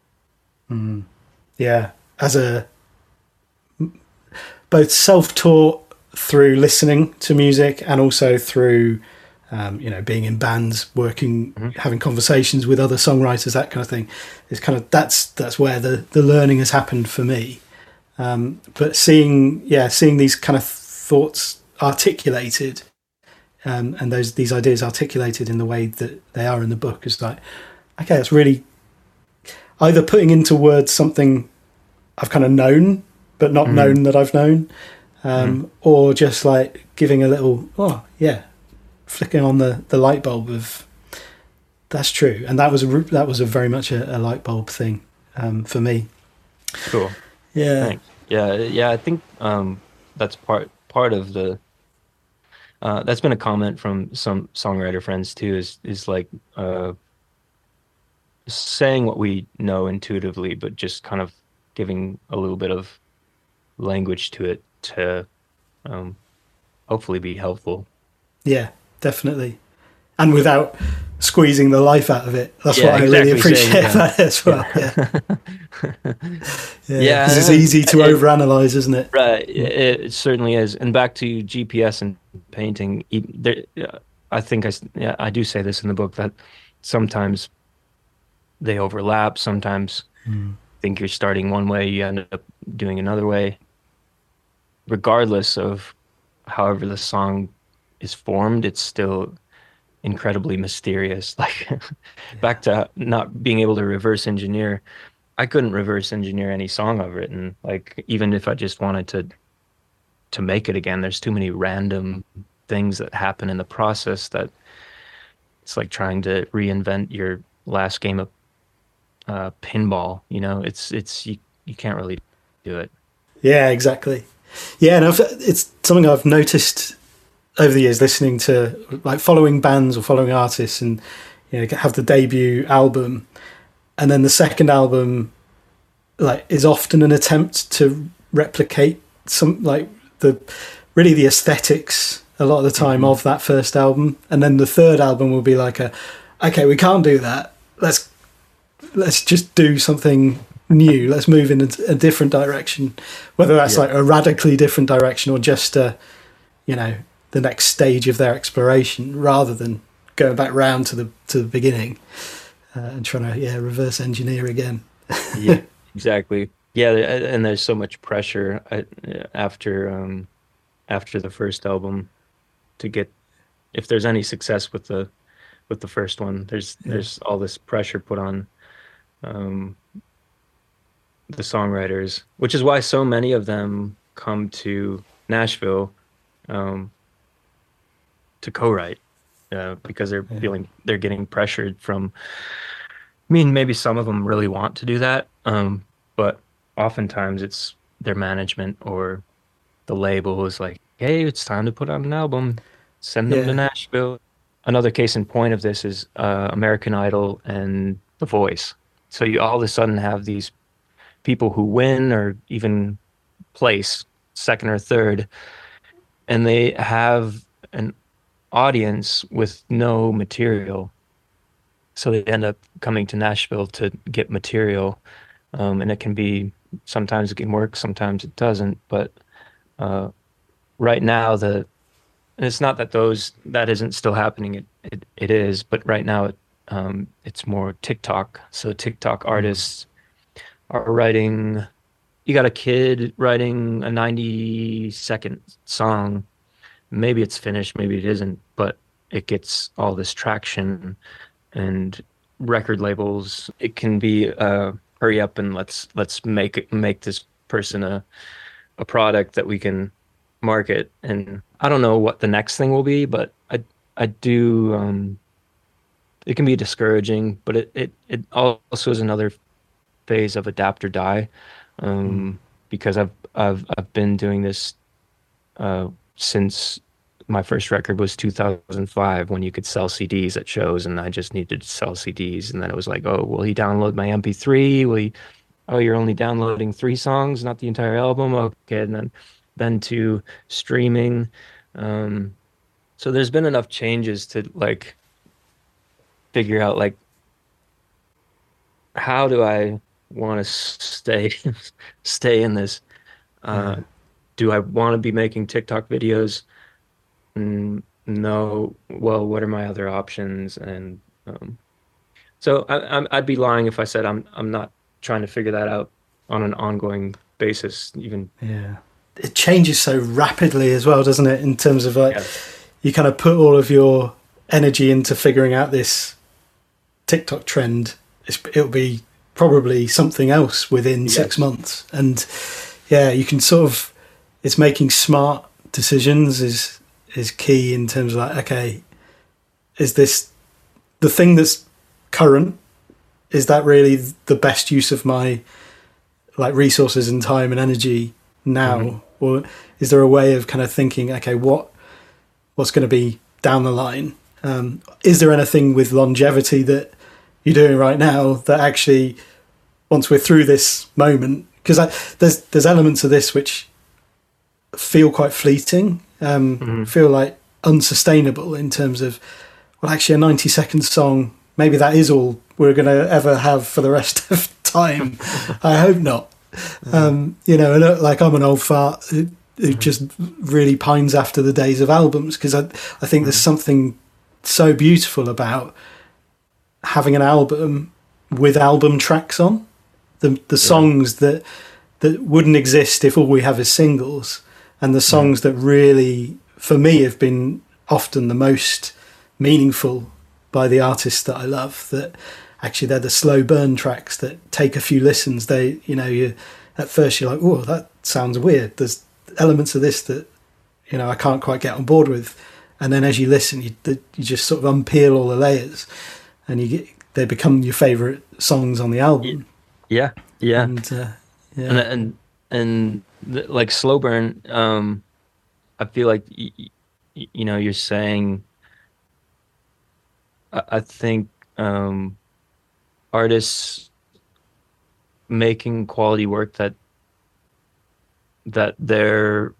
yeah as a both self-taught through listening to music and also through um, you know being in bands working having conversations with other songwriters that kind of thing. Is kind of that's that's where the the learning has happened for me. Um, but seeing yeah seeing these kind of thoughts articulated um, and those these ideas articulated in the way that they are in the book is like okay it's really either putting into words something I've kind of known, but not known that I've known, um, or just like giving a little, oh yeah, flicking on the, the light bulb of that's true, and that was a that was a very much a, a light bulb thing um, for me. cool Yeah, Thanks. Yeah, yeah. I think um, that's part part of the. Uh, that's been a comment from some songwriter friends too. Is is like uh, saying what we know intuitively, but just kind of giving a little bit of language to it to um, hopefully be helpful. Yeah, definitely. And without squeezing the life out of it. That's yeah, what I exactly really appreciate yeah. that as well. Yeah, yeah, yeah it's easy to it, overanalyze, isn't it? Right, it, it, certainly is. And back to GPS and painting, there, I think I, yeah, I do say this in the book that sometimes they overlap. Sometimes mm. think you're starting one way, you end up doing another way. Regardless of however the song is formed, it's still incredibly mysterious. Like back to not being able to reverse engineer. I couldn't reverse engineer any song I've written. Like even if I just wanted to to make it again, there's too many random things that happen in the process that it's like trying to reinvent your last game of uh, pinball. You know, it's it's you you can't really do it. Yeah, exactly. Yeah, and I've, it's something I've noticed over the years listening to like following bands or following artists and you know have the debut album. And then the second album like is often an attempt to replicate some like the really the aesthetics a lot of the time mm-hmm. of that first album. And then the third album will be like a okay we can't do that. Let's let's just do something new let's move in a, a different direction whether that's yeah. like a radically different direction or just a you know the next stage of their exploration rather than going back round to the to the beginning uh, and trying to yeah reverse engineer again. yeah, exactly. Yeah, and there's so much pressure uh, after um, after the first album to get if there's any success with the with the first one. There's yeah. there's all this pressure put on um, the songwriters, which is why so many of them come to Nashville um, to co-write uh, because they're yeah. feeling they're getting pressured from. I mean, maybe some of them really want to do that, um, but oftentimes it's their management or the label is like, "Hey, it's time to put out an album. Send them yeah. to Nashville." Another case in point of this is uh, American Idol and The Voice. So you all of a sudden have these people who win or even place second or third, and they have an audience with no material. So they end up coming to Nashville to get material. Um, and it can be sometimes it can work, sometimes it doesn't. But uh, right now, the and it's not that those that isn't still happening. It it, it is, but right now it, um, it's more TikTok. So TikTok mm-hmm. artists are writing. You got a kid writing a ninety second song maybe it's finished, maybe it isn't, but it gets all this traction and record labels. It can be uh, hurry up and let's let's make make this person a a product that we can market. And I don't know what the next thing will be, but I I do. Um, it can be discouraging, but it it it also is another phase of adapt or die, um, mm. because I've I've I've been doing this uh, since my first record was 2005 when you could sell CDs at shows and I just needed to sell CDs and then it was like oh will he download my MP3 will he oh you're only downloading three songs not the entire album? Okay. And then then to streaming um, so there's been enough changes to like figure out like how do I want to stay stay in this uh, yeah do I want to be making TikTok videos? Mm, no. Well, what are my other options? And um, so I, I'd be lying if I said I'm I'm not trying to figure that out on an ongoing basis. Even yeah, it changes so rapidly as well, doesn't it? In terms of like, yeah. you kind of put all of your energy into figuring out this TikTok trend. it'll be probably something else within six months, and yeah, you can sort of it's making smart decisions is is key in terms of like okay is this the thing that's current is that really the best use of my like resources and time and energy now? Mm-hmm. or is there a way of kind of thinking okay what what's going to be down the line? Um, is there anything with longevity that you're doing right now that actually once we're through this moment because there's there's elements of this which feel quite fleeting um, mm-hmm. feel like unsustainable in terms of well actually a 90 second song maybe that is all we're going to ever have for the rest of time i hope not mm-hmm. um, you know uh, like i'm an old fart who, who mm-hmm. just really pines after the days of albums because I, I think there's mm-hmm. something so beautiful about having an album with album tracks on. The the songs yeah. that that wouldn't exist if all we have is singles. And the songs yeah. that really for me have been often the most meaningful by the artists that I love that actually they're the slow burn tracks that take a few listens. They you know you at first you're like oh that sounds weird. There's elements of this that you know I can't quite get on board with. And then as you listen, you you just sort of unpeel all the layers, and you get they become your favorite songs on the album. Yeah, yeah, and uh, yeah. and and, and the, like slow burn. Um, I feel like y- y- you know you're saying. I, I think um, artists making quality work that that their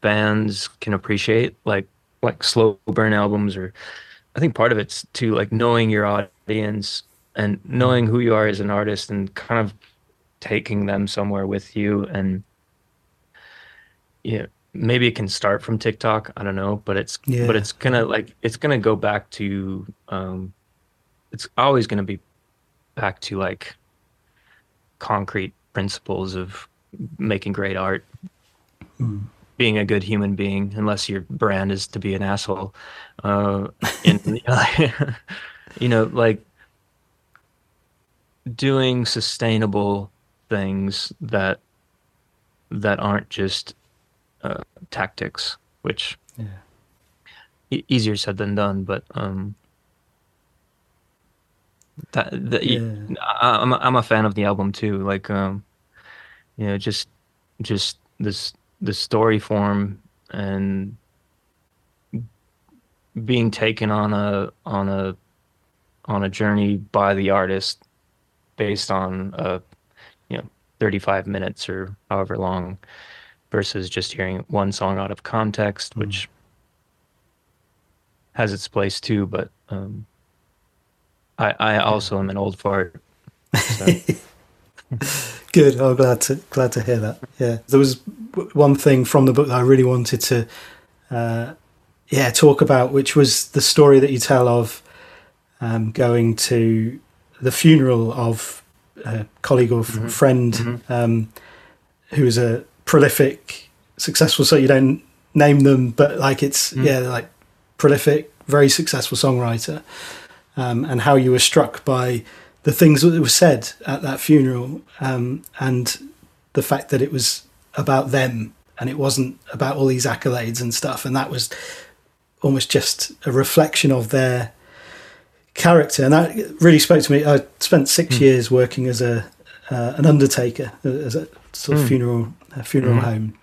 fans can appreciate like like slow burn albums or I think part of it's too like knowing your audience and knowing who you are as an artist and kind of taking them somewhere with you and yeah maybe it can start from TikTok I don't know but it's yeah. but it's gonna like it's gonna go back to um it's always gonna be back to like concrete principles of making great art mm being a good human being, unless your brand is to be an asshole. Uh, and, you know, like doing sustainable things that that aren't just uh, tactics, which yeah. e- easier said than done. But um, that, that yeah. I, I'm a, I'm a fan of the album too. Like um, you know, just just this the story form and being taken on a on a on a journey by the artist based on a you know 35 minutes or however long versus just hearing one song out of context mm. which has its place too but um, I I also am an old fart so. Good. I'm glad to glad to hear that. Yeah, there was one thing from the book that I really wanted to, uh, yeah, talk about, which was the story that you tell of um, going to the funeral of a colleague or mm-hmm. friend mm-hmm. Um, who was a prolific, successful. So you don't name them, but like it's mm. yeah, like prolific, very successful songwriter, um, and how you were struck by the things that were said at that funeral um, and the fact that it was about them and it wasn't about all these accolades and stuff and that was almost just a reflection of their character and that really spoke to me i spent six mm. years working as a uh, an undertaker as a sort of mm. funeral funeral mm. home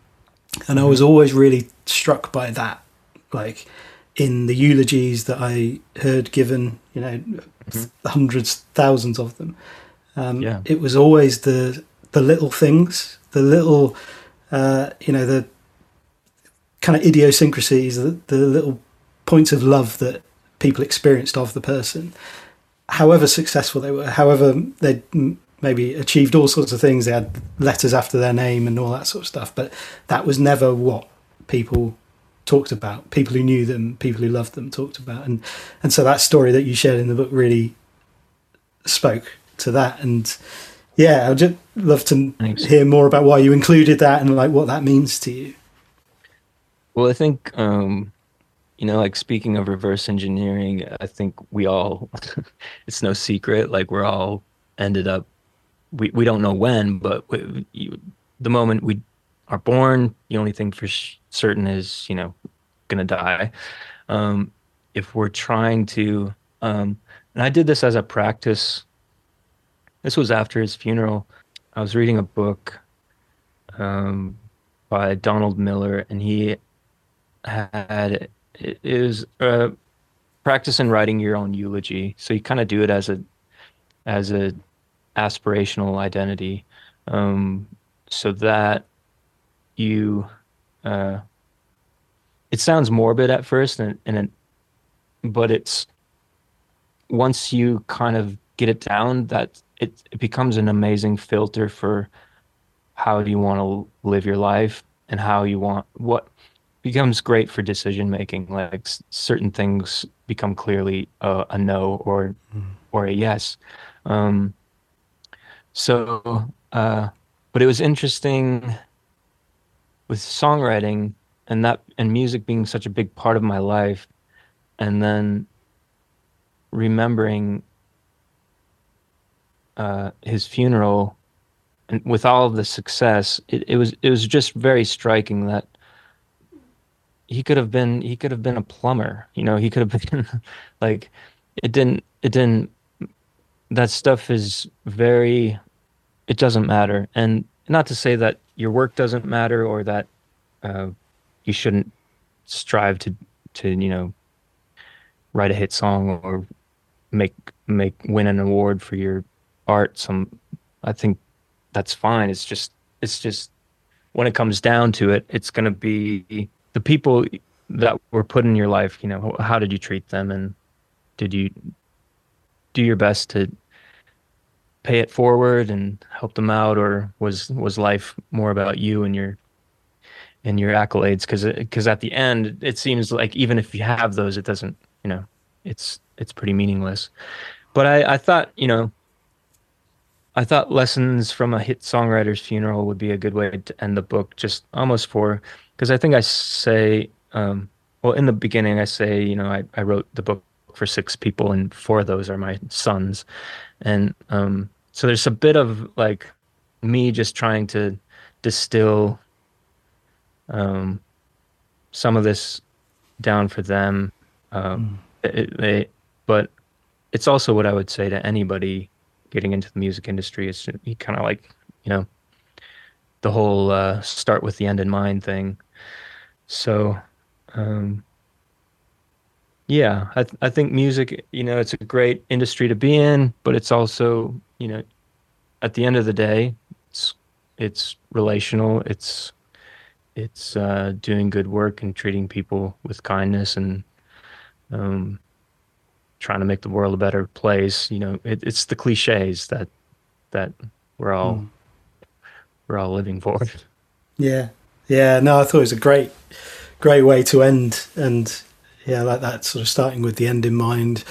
and i was always really struck by that like in the eulogies that i heard given you know mm-hmm. hundreds, thousands of them. Um, yeah. It was always the the little things, the little, uh, you know, the kind of idiosyncrasies, the, the little points of love that people experienced of the person, however successful they were, however they maybe achieved all sorts of things. They had letters after their name and all that sort of stuff, but that was never what people talked about. People who knew them, people who loved them, talked about, and and so that story that you shared in the book really spoke to that. And yeah, I'd just love to Thanks. hear more about why you included that and like what that means to you. Well, I think um, you know, like speaking of reverse engineering, I think we all it's no secret like we're all ended up we we don't know when, but we, you, the moment we are born, the only thing for certain is, you know, gonna die. Um, if we're trying to, um, and I did this as a practice. This was after his funeral. I was reading a book um, by Donald Miller, and he had it, it a practice in writing your own eulogy. So you kind of do it as a as a aspirational identity, um, so that you. Uh, it sounds morbid at first, and and it, but it's once you kind of get it down, that it, it becomes an amazing filter for how do you want to live your life and how you want what becomes great for decision making. Like certain things become clearly a, a no or mm. or a yes. Um, so, uh, but it was interesting with songwriting and that and music being such a big part of my life, and then remembering uh, his funeral and with all of the success, it, it was it was just very striking that he could have been he could have been a plumber you know he could have been like it didn't it didn't that stuff is very it doesn't matter. And not to say that your work doesn't matter or that uh, you shouldn't strive to to you know write a hit song or make make win an award for your art. Some i think that's fine. It's just it's just when it comes down to it it's going to be the people that were put in your life, you know, how did you treat them and did you do your best to pay it forward and help them out or was was life more about you and your and your accolades cuz cuz at the end it seems like even if you have those it doesn't, you know, it's it's pretty meaningless. But I I thought, you know, I thought lessons from a hit songwriter's funeral would be a good way to end the book just almost for because I think I say, um, well, in the beginning, I say, you know, I, I wrote the book for six people, and four of those are my sons, and um, so there's a bit of like me just trying to distill um, some of this down for them. Um, mm. it, they, but it's also what I would say to anybody getting into the music industry. It's you kind of like you know the whole uh, start with the end in mind thing. So, um, yeah, I th- I think music, you know, it's a great industry to be in, but it's also, you know, at the end of the day, it's it's relational. It's it's uh, doing good work and treating people with kindness and um, trying to make the world a better place. You know, it, it's the cliches that that we're all mm. we're all living for. Yeah, yeah, no, I thought it was a great, great way to end, and yeah, like that sort of starting with the end in mind,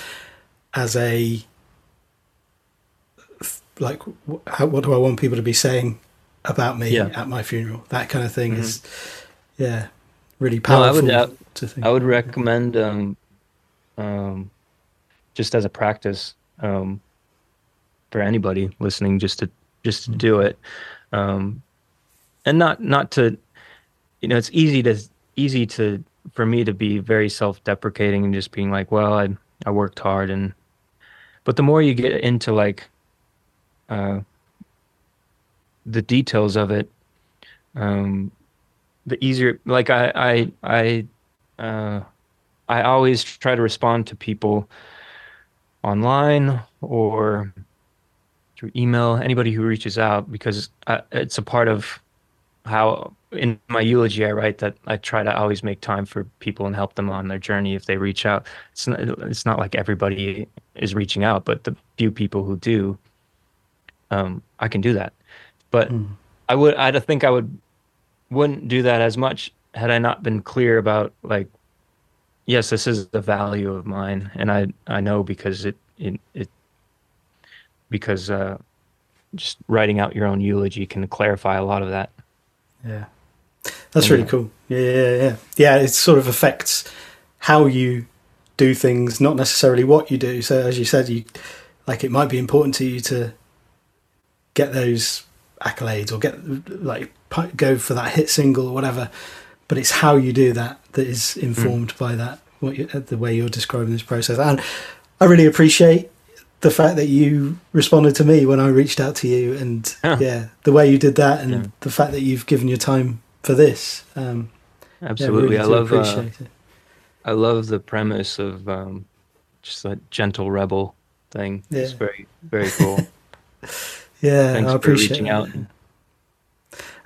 as a like, how, what do I want people to be saying about me yeah. at my funeral? That kind of thing mm-hmm. is, yeah, really powerful. No, I would, I, to think. I would recommend, um, um, just as a practice, um, for anybody listening, just to just to mm-hmm. do it, um, and not not to you know, it's easy to easy to for me to be very self-deprecating and just being like, well, I I worked hard and but the more you get into like uh the details of it, um the easier like I I I uh I always try to respond to people online or through email, anybody who reaches out, because uh, it's a part of how in my eulogy I write that I try to always make time for people and help them on their journey if they reach out. It's not, it's not like everybody is reaching out, but the few people who do, um, I can do that. But mm. I would I think I would wouldn't do that as much had I not been clear about like yes, this is the value of mine and I I know because it it, it because uh, just writing out your own eulogy can clarify a lot of that. Yeah. That's really cool. Yeah, yeah, yeah. Yeah, it sort of affects how you do things, not necessarily what you do. So as you said, you like it might be important to you to get those accolades or get like go for that hit single or whatever, but it's how you do that that is informed mm. by that what you, the way you're describing this process. And I really appreciate the fact that you responded to me when I reached out to you, and yeah, the way you did that, and yeah. the fact that you've given your time for this. Um, Absolutely, yeah, really I love. Uh, I love the premise of um, just that gentle rebel thing. Yeah. It's very very cool. yeah, Thanks I appreciate reaching out.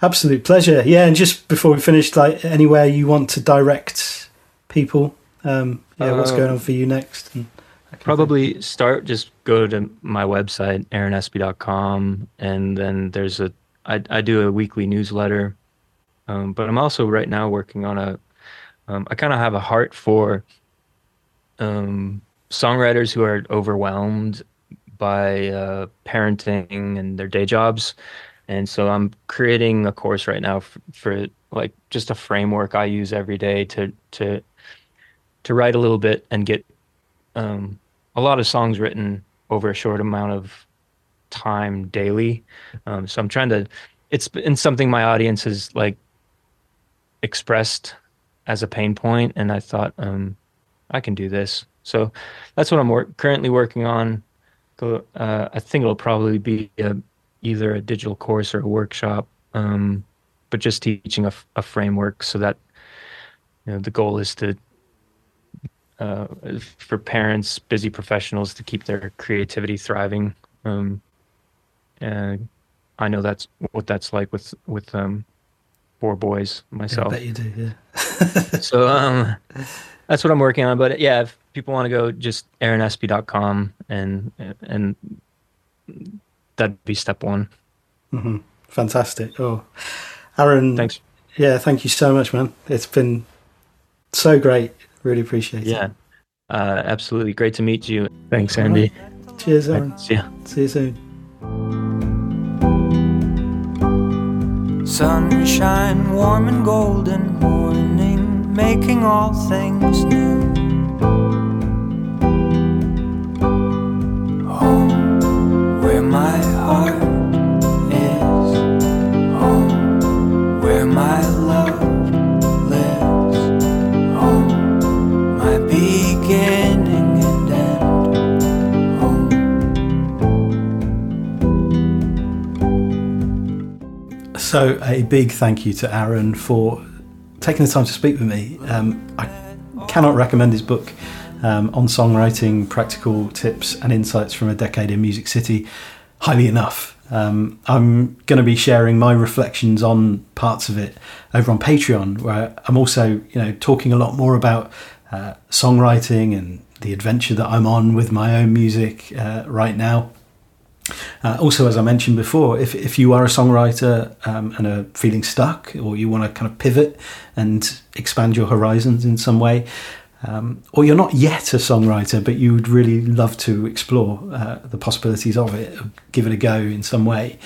Absolute pleasure. Yeah, and just before we finish, like anywhere you want to direct people, um, yeah, what's going on for you next? And probably start just go to my website aaronespe.com and then there's a I, I do a weekly newsletter um, but i'm also right now working on a um, I kind of have a heart for um, songwriters who are overwhelmed by uh, parenting and their day jobs and so i'm creating a course right now for, for like just a framework i use every day to to to write a little bit and get um, a lot of songs written over a short amount of time daily. Um, so I'm trying to. It's been something my audience has like expressed as a pain point, and I thought um, I can do this. So that's what I'm currently working on. Uh, I think it'll probably be a, either a digital course or a workshop, um, but just teaching a, a framework so that you know the goal is to uh, for parents, busy professionals to keep their creativity thriving. Um, and I know that's what that's like with with um, four boys myself. Yeah, I bet you do, yeah. so um, that's what I'm working on. But yeah, if people want to go, just aaronespe.com and and that'd be step one. Mm-hmm. Fantastic. Oh, Aaron. Thanks. Yeah, thank you so much, man. It's been so great Really appreciate yeah. it. Yeah, uh, absolutely. Great to meet you. Thanks, Andy. Right. Cheers, Aaron. See ya. See you soon. Sunshine, warm and golden morning, making all things new. So, a big thank you to Aaron for taking the time to speak with me. Um, I cannot recommend his book um, on songwriting, practical tips and insights from a decade in Music City highly enough. Um, I'm going to be sharing my reflections on parts of it over on Patreon, where I'm also, you know, talking a lot more about uh, songwriting and the adventure that I'm on with my own music uh, right now. Uh, also, as I mentioned before, if, if you are a songwriter um, and are feeling stuck, or you want to kind of pivot and expand your horizons in some way, um, or you're not yet a songwriter, but you would really love to explore uh, the possibilities of it, give it a go in some way,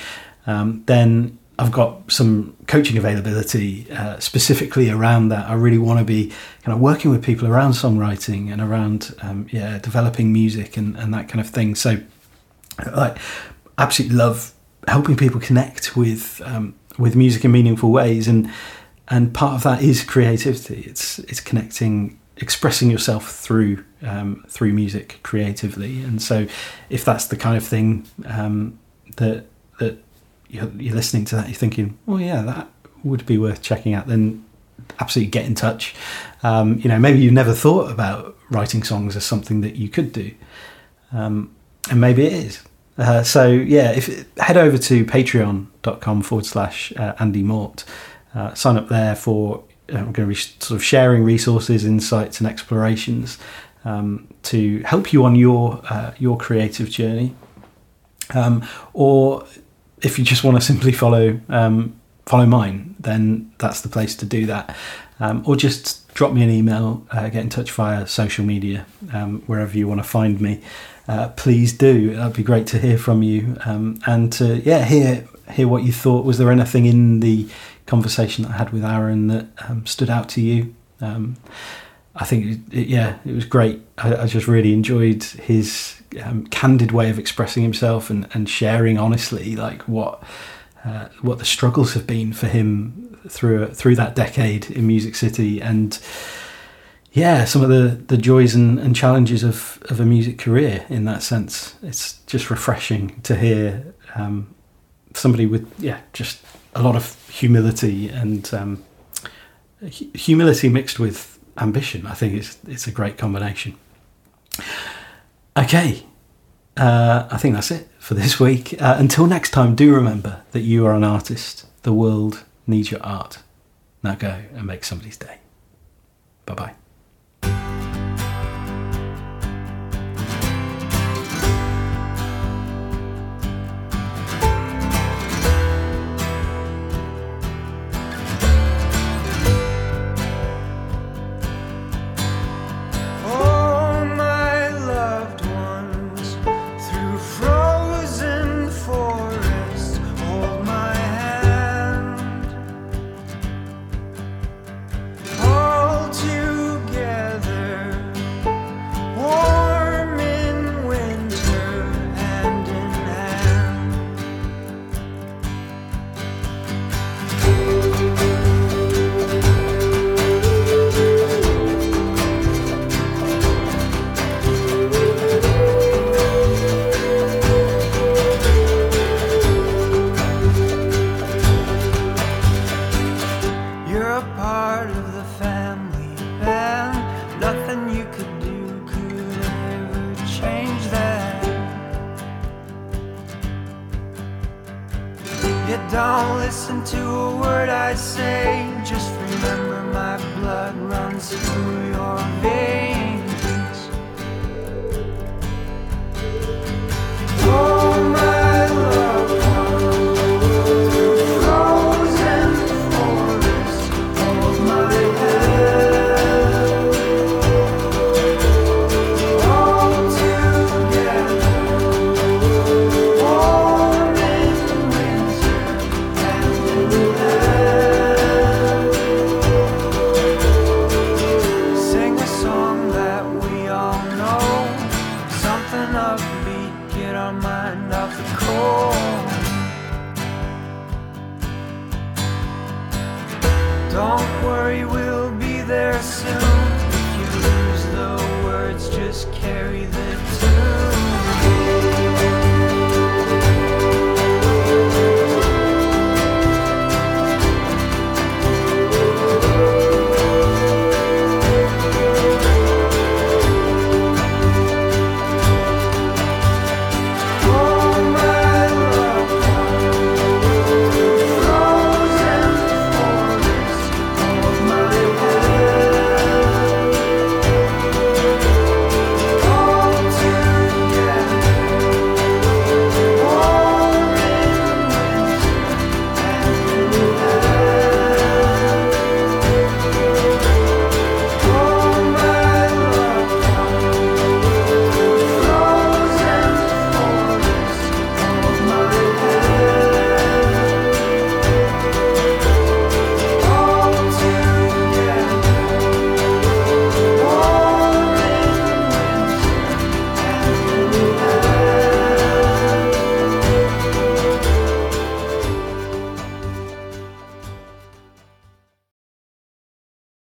um, then I've got some coaching availability uh, specifically around that. I really want to be kind of working with people around songwriting and around um, yeah developing music and, and that kind of thing. So like absolutely love helping people connect with um, with music in meaningful ways and and part of that is creativity. It's it's connecting expressing yourself through um, through music creatively. And so if that's the kind of thing um, that that you're, you're, listening to that you're thinking oh yeah that would be worth checking out then absolutely get in touch. Um, you know maybe you've never thought about writing songs as something that you could do. Um, and maybe it is. Uh, so yeah, if head over to patreon.com forward slash uh, Andy Mort, uh, sign up there for I'm going to be sort of sharing resources, insights, and explorations um, to help you on your uh, your creative journey. Um, or if you just want to simply follow um, follow mine, then that's the place to do that. Um, or just drop me an email, uh, get in touch via social media, um, wherever you want to find me uh, please do. That'd be great to hear from you um, and to yeah hear hear what you thought. Was there anything in the conversation that I had with Aaron that um, stood out to you? Um, I think it, yeah, it was great. I, I just really enjoyed his um, candid way of expressing himself and, and sharing honestly like what uh, what the struggles have been for him through through that decade in Music City and yeah, some of the, the joys and, and challenges of, of a music career in that sense. It's just refreshing to hear um, somebody with, yeah, just a lot of humility and um, humility mixed with ambition. I think it's, it's a great combination. Okay, uh, I think that's it for this week. Uh, until next time, do remember that you are an artist. The world needs your art. Now go and make somebody's day. Bye bye. you don't listen to a word I say, just remember my blood runs through your veins. Oh my.